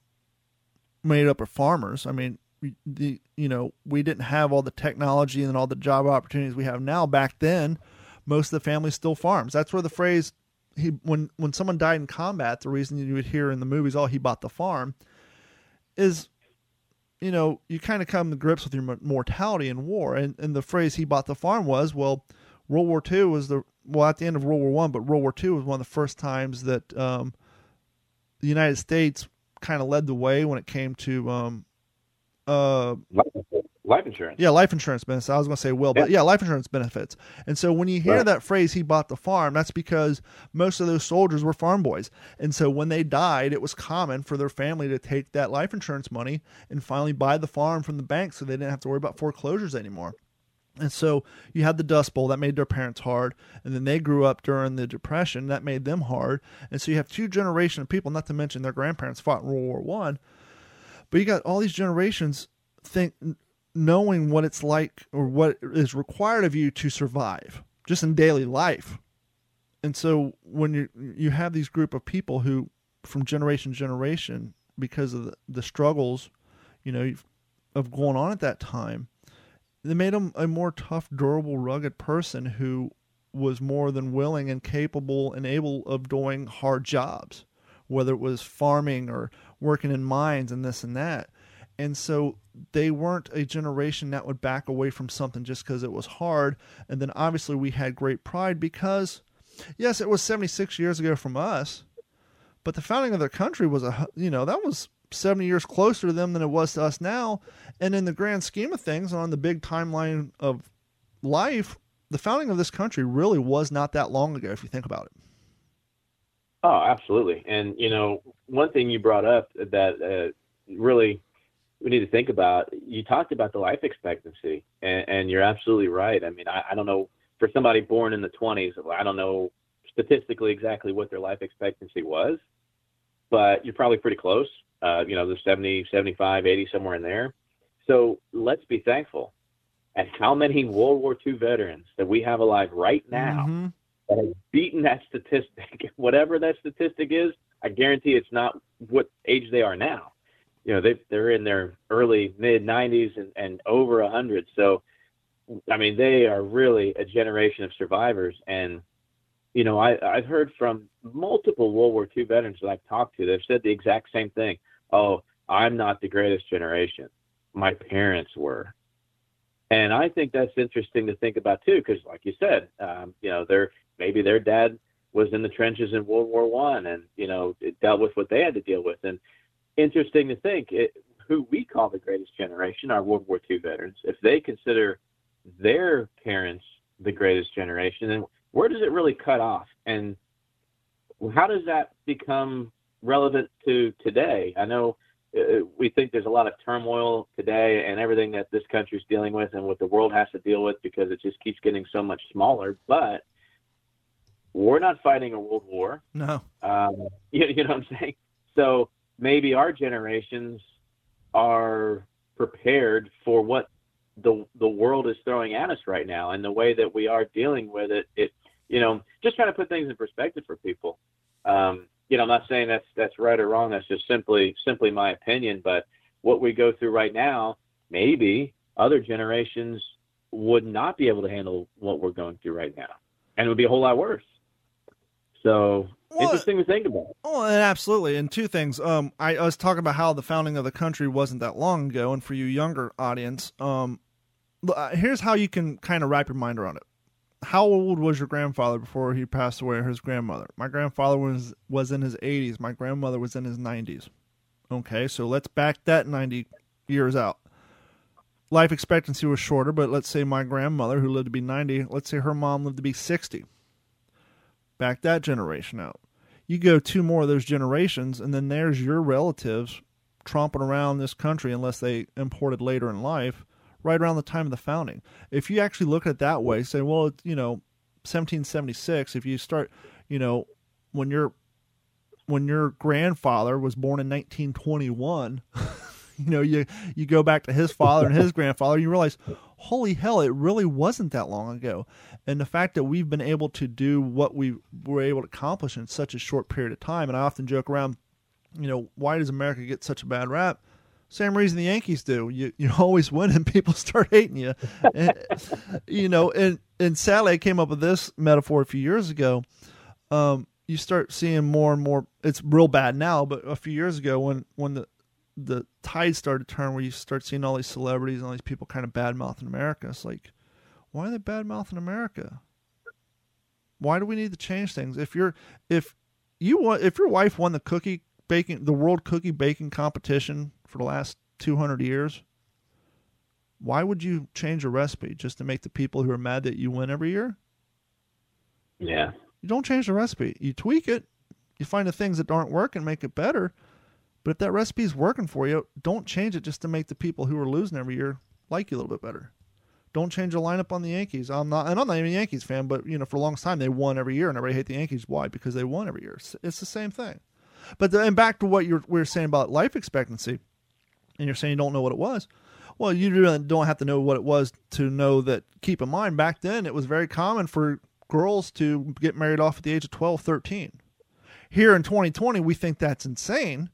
made up of farmers. I mean, the you know we didn't have all the technology and all the job opportunities we have now. Back then, most of the family still farms. That's where the phrase he when when someone died in combat, the reason you would hear in the movies, "Oh, he bought the farm," is you know you kind of come to grips with your mortality in war. And and the phrase "he bought the farm" was well, World War II was the well at the end of World War One, but World War II was one of the first times that um, the United States kind of led the way when it came to um, uh, life insurance. Yeah, life insurance benefits. I was going to say will, but yeah. yeah, life insurance benefits. And so when you hear right. that phrase, he bought the farm, that's because most of those soldiers were farm boys. And so when they died, it was common for their family to take that life insurance money and finally buy the farm from the bank so they didn't have to worry about foreclosures anymore. And so you had the Dust Bowl that made their parents hard, and then they grew up during the Depression that made them hard. And so you have two generations of people, not to mention their grandparents fought in World War One, but you got all these generations think knowing what it's like or what is required of you to survive just in daily life. And so when you you have these group of people who from generation to generation because of the, the struggles, you know, of going on at that time they made him a more tough, durable, rugged person who was more than willing and capable and able of doing hard jobs, whether it was farming or working in mines and this and that. And so they weren't a generation that would back away from something just because it was hard. And then obviously we had great pride because, yes, it was 76 years ago from us, but the founding of their country was a, you know, that was 70 years closer to them than it was to us now. And in the grand scheme of things, on the big timeline of life, the founding of this country really was not that long ago, if you think about it. Oh, absolutely. And you know, one thing you brought up that uh, really we need to think about. You talked about the life expectancy, and, and you're absolutely right. I mean, I, I don't know for somebody born in the 20s. I don't know statistically exactly what their life expectancy was, but you're probably pretty close. Uh, you know, the 70, 75, 80, somewhere in there. So let's be thankful at how many World War II veterans that we have alive right now Mhm. that have beaten that statistic. Whatever that statistic is, I guarantee it's not what age they are now. You know, they they're in their early mid 90s and, and over 100. So, I mean, they are really a generation of survivors. And you know, I I've heard from multiple World War II veterans that I've talked to. They've said the exact same thing. Oh, I'm not the greatest generation. My parents were. And I think that's interesting to think about too, because like you said, um, you know, their maybe their dad was in the trenches in World War One, and you know, dealt with what they had to deal with. And interesting to think it, who we call the greatest generation, our World War II veterans, if they consider their parents the greatest generation, then where does it really cut off? And how does that become relevant to today? I know uh, we think there's a lot of turmoil today and everything that this country's dealing with and what the world has to deal with because it just keeps getting so much smaller. But we're not fighting a world war. No. Um, you, you know what I'm saying? So maybe our generations are prepared for what the the world is throwing at us right now, and the way that we are dealing with it. It you know just trying to put things in perspective for people. Um, you know, I'm not saying that's that's right or wrong. That's just simply simply my opinion. But what we go through right now, maybe other generations would not be able to handle what we're going through right now, and it would be a whole lot worse. So Well, interesting to think about. Oh, and absolutely. And two things. Um, I, I was talking about how the founding of the country wasn't that long ago, and for you younger audience, um, uh, here's how you can kind of wrap your mind around it. How old was your grandfather before he passed away, or his grandmother? My grandfather was was in his 80s. My grandmother was in his 90s. Okay, so let's back that 90 years out. Life expectancy was shorter, but let's say my grandmother, who lived to be 90, let's say her mom lived to be 60. Back that generation out you go two more of those generations, and then there's your relatives tromping around this country, unless they imported later in life, right around the time of the founding. If you actually look at it that way, say, well, you know, 1776. If you start, you know, when your when your grandfather was born in 1921, you know, you you go back to his father and his grandfather, you realize, holy hell, it really wasn't that long ago. And the fact that we've been able to do what we were able to accomplish in such a short period of time, and I often joke around, you know, why does America get such a bad rap? Same reason the Yankees do. You you always win and people start hating you. And, you know, and and sadly I came up with this metaphor a few years ago. Um, you start seeing more and more it's real bad now, but a few years ago when when the the tide started to turn where you start seeing all these celebrities and all these people kind of bad mouthing America. It's like, why are they bad mouthing America? Why do we need to change things? If you're if you want if your wife won the cookie baking the world cookie baking competition for the last two hundred years, why would you change a recipe just to make the people who are mad that you win every year? Yeah. You don't change the recipe. You tweak it. You find the things that aren't working, make it better. But if that recipe is working for you, don't change it just to make the people who are losing every year like you a little bit better. Don't change the lineup on the Yankees. I'm not, and I'm not even a Yankees fan, but you know, for a long time they won every year, and everybody hate the Yankees. Why? Because they won every year. It's, the same thing. But and back to what you're we were saying about life expectancy, and you're saying you don't know what it was. Well, you really don't have to know what it was to know that. Keep in mind, back then it was very common for girls to get married off at the age of 12, 13. Here in 2020, we think that's insane.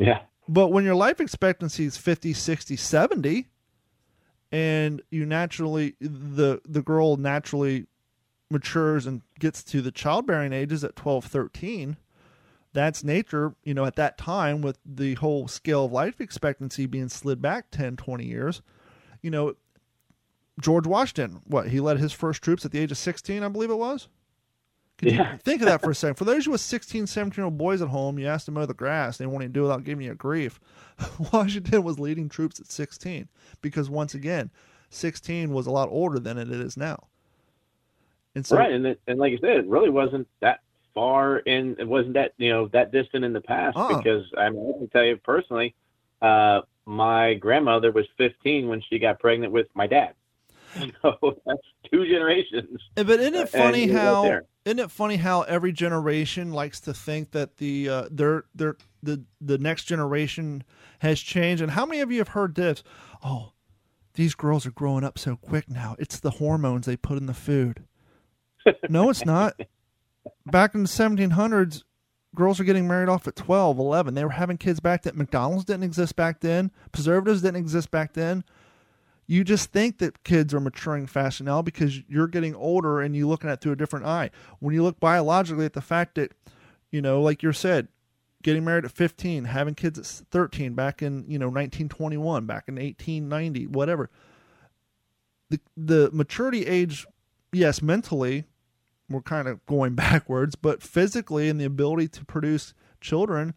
Yeah. But when your life expectancy is 50, 60, 70, and you naturally, the, the girl naturally matures and gets to the childbearing ages at 12, 13, that's nature, you know, at that time with the whole scale of life expectancy being slid back 10, 20 years, you know, George Washington, what, he led his first troops at the age of 16, I believe it was? Yeah. think of that for a second. For those you with 16, 17 year old boys at home, you asked to mow the grass, they won't even do it without giving you a grief. Washington was leading troops at 16 because, once again, 16 was a lot older than it is now. And so, right, and it, and like you said, it really wasn't that far in it wasn't that you know that distant in the past Uh-uh. because I, mean, I can tell you personally, uh, my grandmother was 15 when she got pregnant with my dad. So that's two generations. But isn't it funny how isn't it funny how every generation likes to think that the uh, their their the the next generation has changed? And how many of you have heard this? Oh, these girls are growing up so quick now. It's the hormones they put in the food. no, it's not. Back in the 1700s, girls were getting married off at 12, 11. They were having kids back then. McDonald's didn't exist back then. Preservatives didn't exist back then you just think that kids are maturing faster now because you're getting older and you're looking at through a different eye. When you look biologically at the fact that, you know, like you said, getting married at 15, having kids at 13 back in, you know, 1921, back in 1890, whatever. The the maturity age, yes, mentally we're kind of going backwards, but physically and the ability to produce children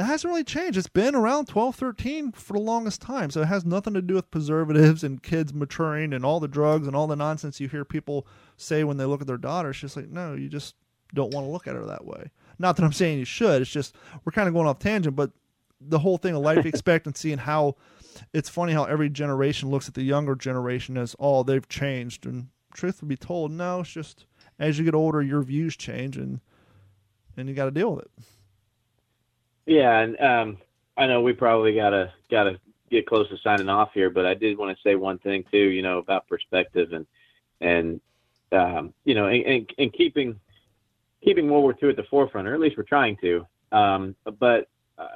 that hasn't really changed. It's been around 12, 13 for the longest time. So it has nothing to do with preservatives and kids maturing and all the drugs and all the nonsense you hear people say when they look at their daughter. It's just like, no, you just don't want to look at her that way. Not that I'm saying you should. It's just we're kind of going off tangent, but the whole thing of life expectancy and how it's funny how every generation looks at the younger generation as oh they've changed and truth would be told no it's just as you get older your views change and and you got to deal with it Yeah, and um, I know we probably gotta gotta get close to signing off here, but I did want to say one thing too, you know, about perspective and and um, you know, and, and, and keeping keeping World War II at the forefront, or at least we're trying to. Um, but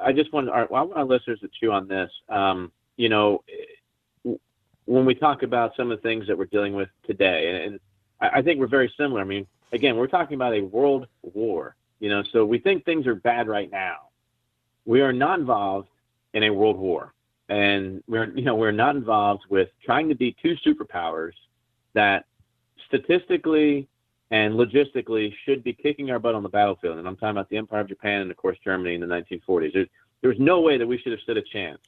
I just want our, I want our listeners to chew on this. Um, you know, when we talk about some of the things that we're dealing with today, and, and I, I think we're very similar. I mean, again, we're talking about a world war. You know, so we think things are bad right now. We are not involved in a world war, and we're you know we're not involved with trying to be two superpowers that statistically and logistically should be kicking our butt on the battlefield. And I'm talking about the Empire of Japan and of course Germany in the 1940s. There, there was no way that we should have stood a chance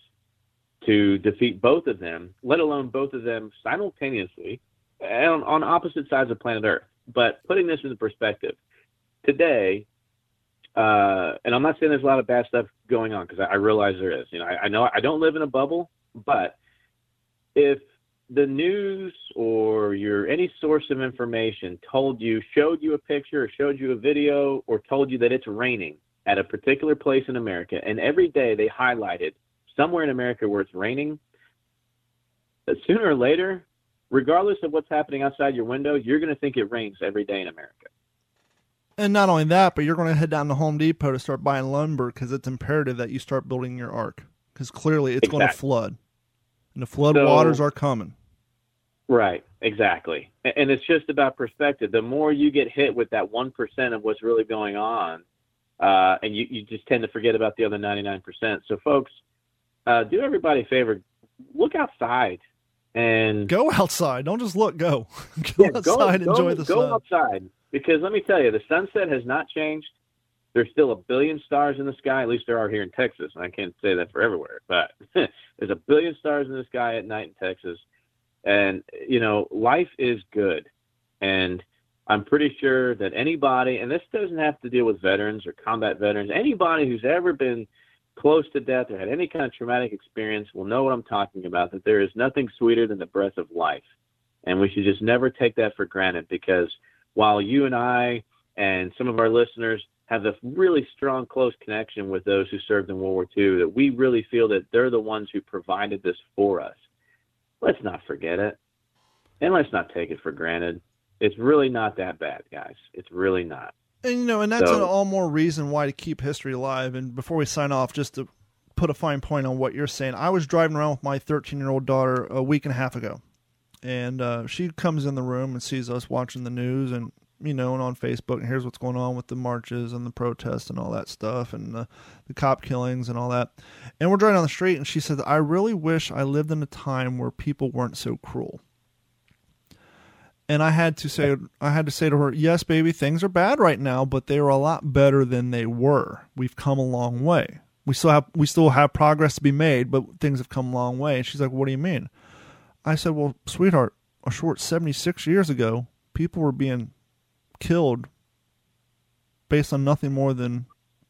to defeat both of them, let alone both of them simultaneously and on, on opposite sides of planet Earth. But putting this into perspective, today, uh, and I'm not saying there's a lot of bad stuff going on because I, I realize there is. You know, I, I know I don't live in a bubble, but if the news or your any source of information told you, showed you a picture or showed you a video or told you that it's raining at a particular place in America, and every day they highlighted somewhere in America where it's raining, sooner or later, regardless of what's happening outside your window, you're going to think it rains every day in America. And not only that, but you're going to head down to Home Depot to start buying lumber because it's imperative that you start building your ark because clearly it's going to flood, and the flood So- waters are coming. Right, exactly. And it's just about perspective. The more you get hit with that 1% of what's really going on, uh, and you, you just tend to forget about the other 99%. So, folks, uh, do everybody a favor look outside and Go outside. Don't just look. Go. go Yeah, outside. go, enjoy go, the go sun. outside because let me tell you, the sunset has not changed. There's still a billion stars in the sky. At least there are here in Texas. And I can't say that for everywhere, but there's a billion stars in the sky at night in Texas. And you know, life is good. And I'm pretty sure that anybody, and this doesn't have to deal with veterans or combat veterans, anybody who's ever been close to death or had any kind of traumatic experience will know what I'm talking about. That there is nothing sweeter than the breath of life and we should just never take that for granted because while you and I and some of our listeners have a really strong, close connection with those who served in World War II, that we really feel that they're the ones who provided this for us. Let's not forget it, and let's not take it for granted. It's really not that bad, guys. It's really not. And you know, and that's So- an all more reason why to keep history alive. And before we sign off, just to put a fine point on what you're saying, I was driving around with my 13 year old daughter a week and a half ago, and uh, she comes in the room and sees us watching the news and you know, and on Facebook, and here's what's going on with the marches and the protests and all that stuff, and the, the cop killings and all that. And we're driving down the street, and she said, "I really wish I lived in a time where people weren't so cruel." And I had to say, I had to say to her, "Yes, baby, things are bad right now, but they are a lot better than they were. We've come a long way. We still have, we still have progress to be made, but things have come a long way." And she's like, "What do you mean?" I said, "Well, sweetheart, a short seventy-six years ago, people were being killed based on nothing more than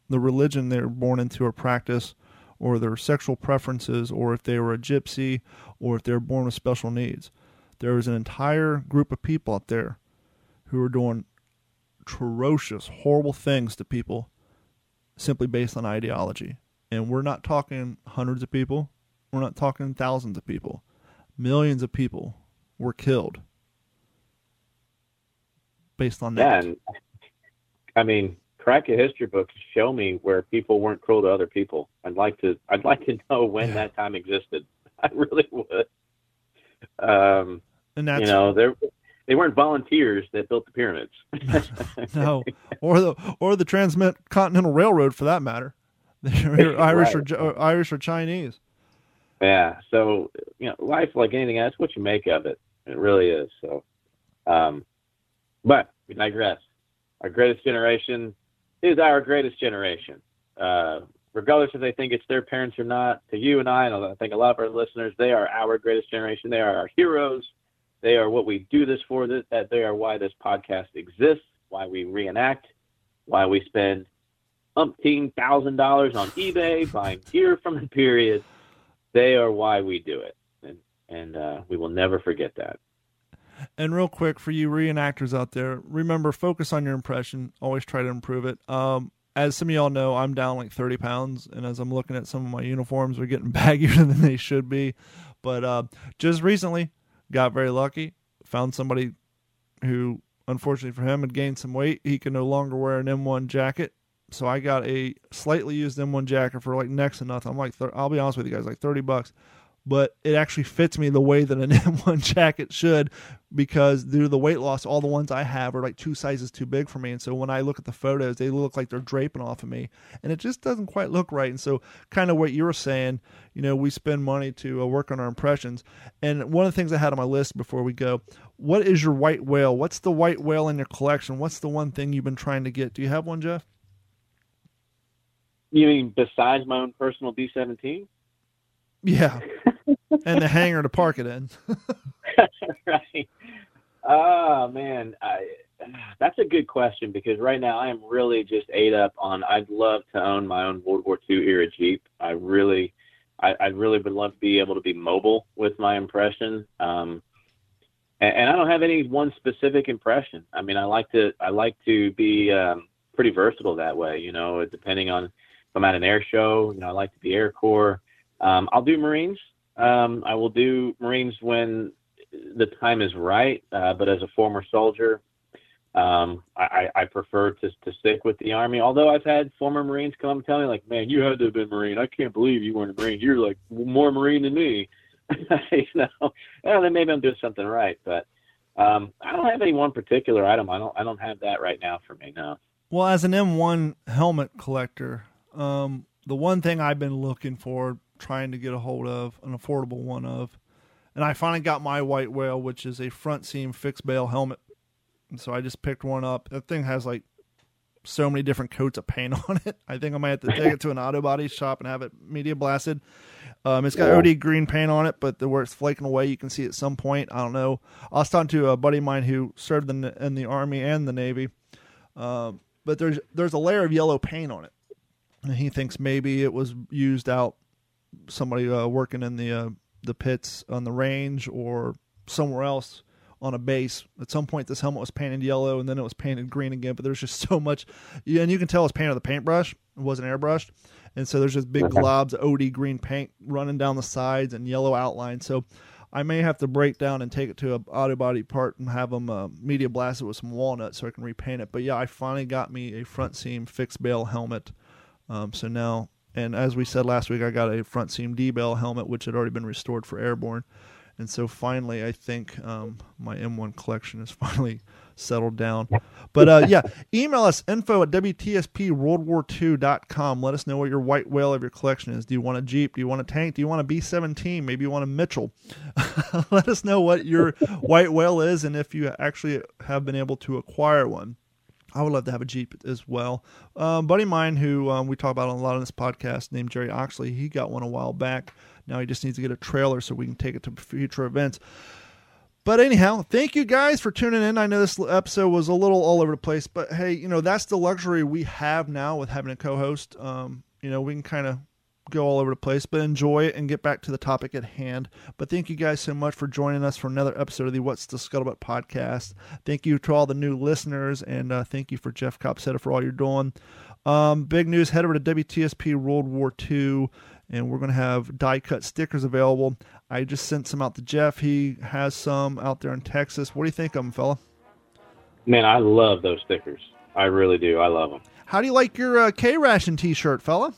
the religion they were born into or practice, or their sexual preferences, or if they were a gypsy, or if they were born with special needs. There is an entire group of people out there who are doing atrocious, horrible things to people simply based on ideology. And we're not talking hundreds of people, we're not talking thousands of people. Millions of people were killed based on Yeah, that. and I mean, crack a history book to show me where people weren't cruel to other people. I'd like to. I'd like to know when Yeah. that time existed. I really would. Um, and that's you know, they they weren't volunteers that built the pyramids. no, or the or the transcontinental railroad for that matter. They're Irish Right. J- or Irish or Chinese. Yeah. So you know, life like anything else, what you make of it. It really is. So, um, but we digress. Our greatest generation is our greatest generation. Uh, regardless if they think it's their parents or not, to you and I, and I think a lot of our listeners, they are our greatest generation. They are our heroes. They are what we do this for. That they are why this podcast exists. Why we reenact. Why we spend umpteen thousand dollars on eBay buying gear from the period. They are why we do it, and and uh, we will never forget that. And real quick for you reenactors out there, remember focus on your impression. Always try to improve it. Um, as some of y'all know, I'm down like 30 pounds, and as I'm looking at some of my uniforms, they're getting baggier than they should be. But uh, just recently, got very lucky. Found somebody who, unfortunately for him, had gained some weight. He can no longer wear an M1 jacket. So I got a slightly used M1 jacket for like next to nothing. I'm like, I'll be honest with you guys, like 30 bucks. But it actually fits me the way that an M1 jacket should because due to the weight loss, all the ones I have are like two sizes too big for me. And so when I look at the photos, they look like they're draping off of me. And it just doesn't quite look right. And so, kind of what you were saying, you know, we spend money to uh, work on our impressions. And one of the things I had on my list before we go, what is your white whale? What's the white whale in your collection? What's the one thing you've been trying to get? Do you have one, Jeff? You mean besides my own personal B-17? Yeah. and the hangar to park it in. right. Oh man, I, that's a good question because right now I am really just ate up on. I'd love to own my own World War II era Jeep. I really, I, I really would love to be able to be mobile with my impression. Um, and, and I don't have any one specific impression. I mean, I like to, I like to be um, pretty versatile that way. You know, depending on I'm at an air show. You know, I like to be Air Corps. Um, I'll do Marines. Um, I will do Marines when the time is right. Uh, but as a former soldier, um, I, I prefer to to stick with the Army. Although I've had former Marines come tell me, like, "Man, you had to have been Marine. I can't believe you weren't a Marine. You're like more Marine than me." you know, well, then maybe I'm doing something right. But um, I don't have any one particular item. I don't I don't have that right now for me. No. Well, as an M1 helmet collector, um, the one thing I've been looking for, trying to get a hold of, an affordable one of, and I finally got my white whale, which is a front seam fixed bail helmet. And so I just picked one up. That thing has like so many different coats of paint on it. I think I might have to take it to an auto body shop and have it media blasted. Um, it's got. OD green paint on it, but the, where it's flaking away, you can see at some point. I don't know. I was talking to a buddy of mine who served in the, in the army and the navy, um, but there's there's a layer of yellow paint on it, and he thinks maybe it was used out somebody uh, working in the uh, the pits on the range or somewhere else on a base. At some point, this helmet was painted yellow, and then it was painted green again. But there's just so much, yeah, and you can tell it's painted with a paintbrush. It wasn't airbrushed, and so there's just big globs of OD green paint running down the sides and yellow outline. So I may have to break down and take it to a auto body part and have them uh, media blast it with some walnut so I can repaint it. But yeah, I finally got me a front seam fixed bail helmet. Um, so now, and as we said last week, I got a front seam D bail helmet, which had already been restored for airborne. And so finally, I think um, my M1 collection is finally settled down. But uh, yeah, email us info at WTSPWorldWar2.com. Let us know what your white whale of your collection is. Do you want a Jeep? Do you want a tank? Do you want a B 17? Maybe you want a Mitchell. Let us know what your white whale is and if you actually have been able to acquire one. I would love to have a Jeep as well. Um, buddy of mine who um, we talk about a lot on this podcast named Jerry Oxley, he got one a while back. Now he just needs to get a trailer so we can take it to future events. But anyhow, thank you guys for tuning in. I know this episode was a little all over the place, but hey, you know that's the luxury we have now with having a co-host. Um, you know, we can kind of go all over the place, but enjoy it and get back to the topic at hand. But thank you guys so much for joining us for another episode of the What's the Scuttlebutt podcast. Thank you to all the new listeners, and uh, thank you for Jeff Copsetta for all you're doing. Um, big news: head over to WTSP World War II, and we're going to have die cut stickers available. I just sent some out to Jeff. He has some out there in Texas. What do you think of them, fella? Man, I love those stickers. I really do. I love them. How do you like your uh, K Ration T-shirt, fella?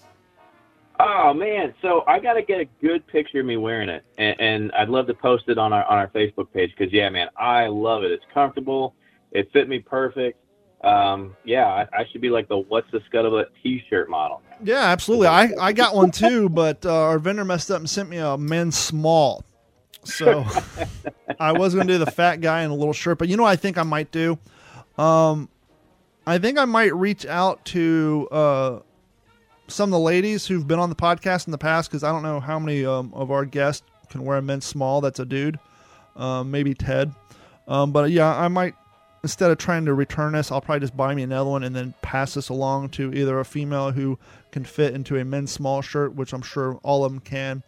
Oh man, so I got to get a good picture of me wearing it, and, and I'd love to post it on our on our Facebook page because yeah, man, I love it. It's comfortable. It fit me perfect. Um, yeah, I, I should be like the "What's the Scuttlebutt" T-shirt model. Yeah, absolutely. I, I got one too, but uh, our vendor messed up and sent me a men's small. So I was going to do the fat guy in a little shirt, but you know what I think I might do? Um, I think I might reach out to uh, some of the ladies who've been on the podcast in the past because I don't know how many um, of our guests can wear a men's small. That's a dude. Um, maybe Ted. Um, but yeah, I might instead of trying to return this, I'll probably just buy me another one and then pass this along to either a female who can fit into a men's small shirt, which I'm sure all of them can,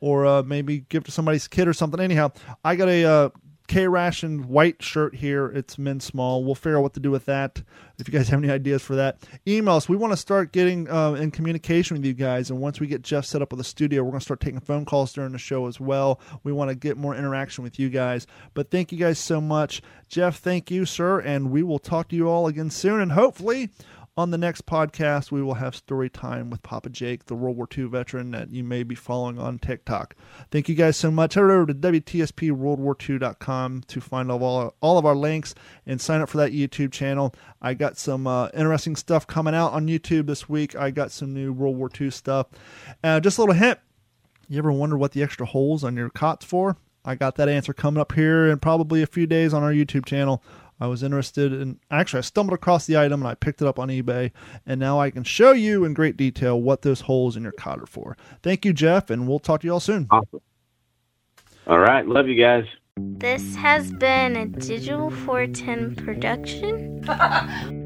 or uh, maybe give to somebody's kid or something. Anyhow, I got a uh, K Ration white shirt here. It's men's small. We'll figure out what to do with that. If you guys have any ideas for that, email us. We want to start getting uh, in communication with you guys. And once we get Jeff set up with a studio, we're going to start taking phone calls during the show as well. We want to get more interaction with you guys. But thank you guys so much. Jeff, thank you, sir. And we will talk to you all again soon. And hopefully, on the next podcast, we will have story time with Papa Jake, the World War II veteran that you may be following on TikTok. Thank you guys so much. Head over to WTSPWorldWar2.com to find all, all of our links and sign up for that YouTube channel. I got some uh, interesting stuff coming out on YouTube this week. I got some new World War II stuff. Uh, just a little hint you ever wonder what the extra holes on your cot's for? I got that answer coming up here in probably a few days on our YouTube channel. I was interested in actually I stumbled across the item and I picked it up on eBay and now I can show you in great detail what those holes in your cot are for. Thank you, Jeff, and we'll talk to you all soon. Awesome. All right, love you guys. This has been a Digital 410 production.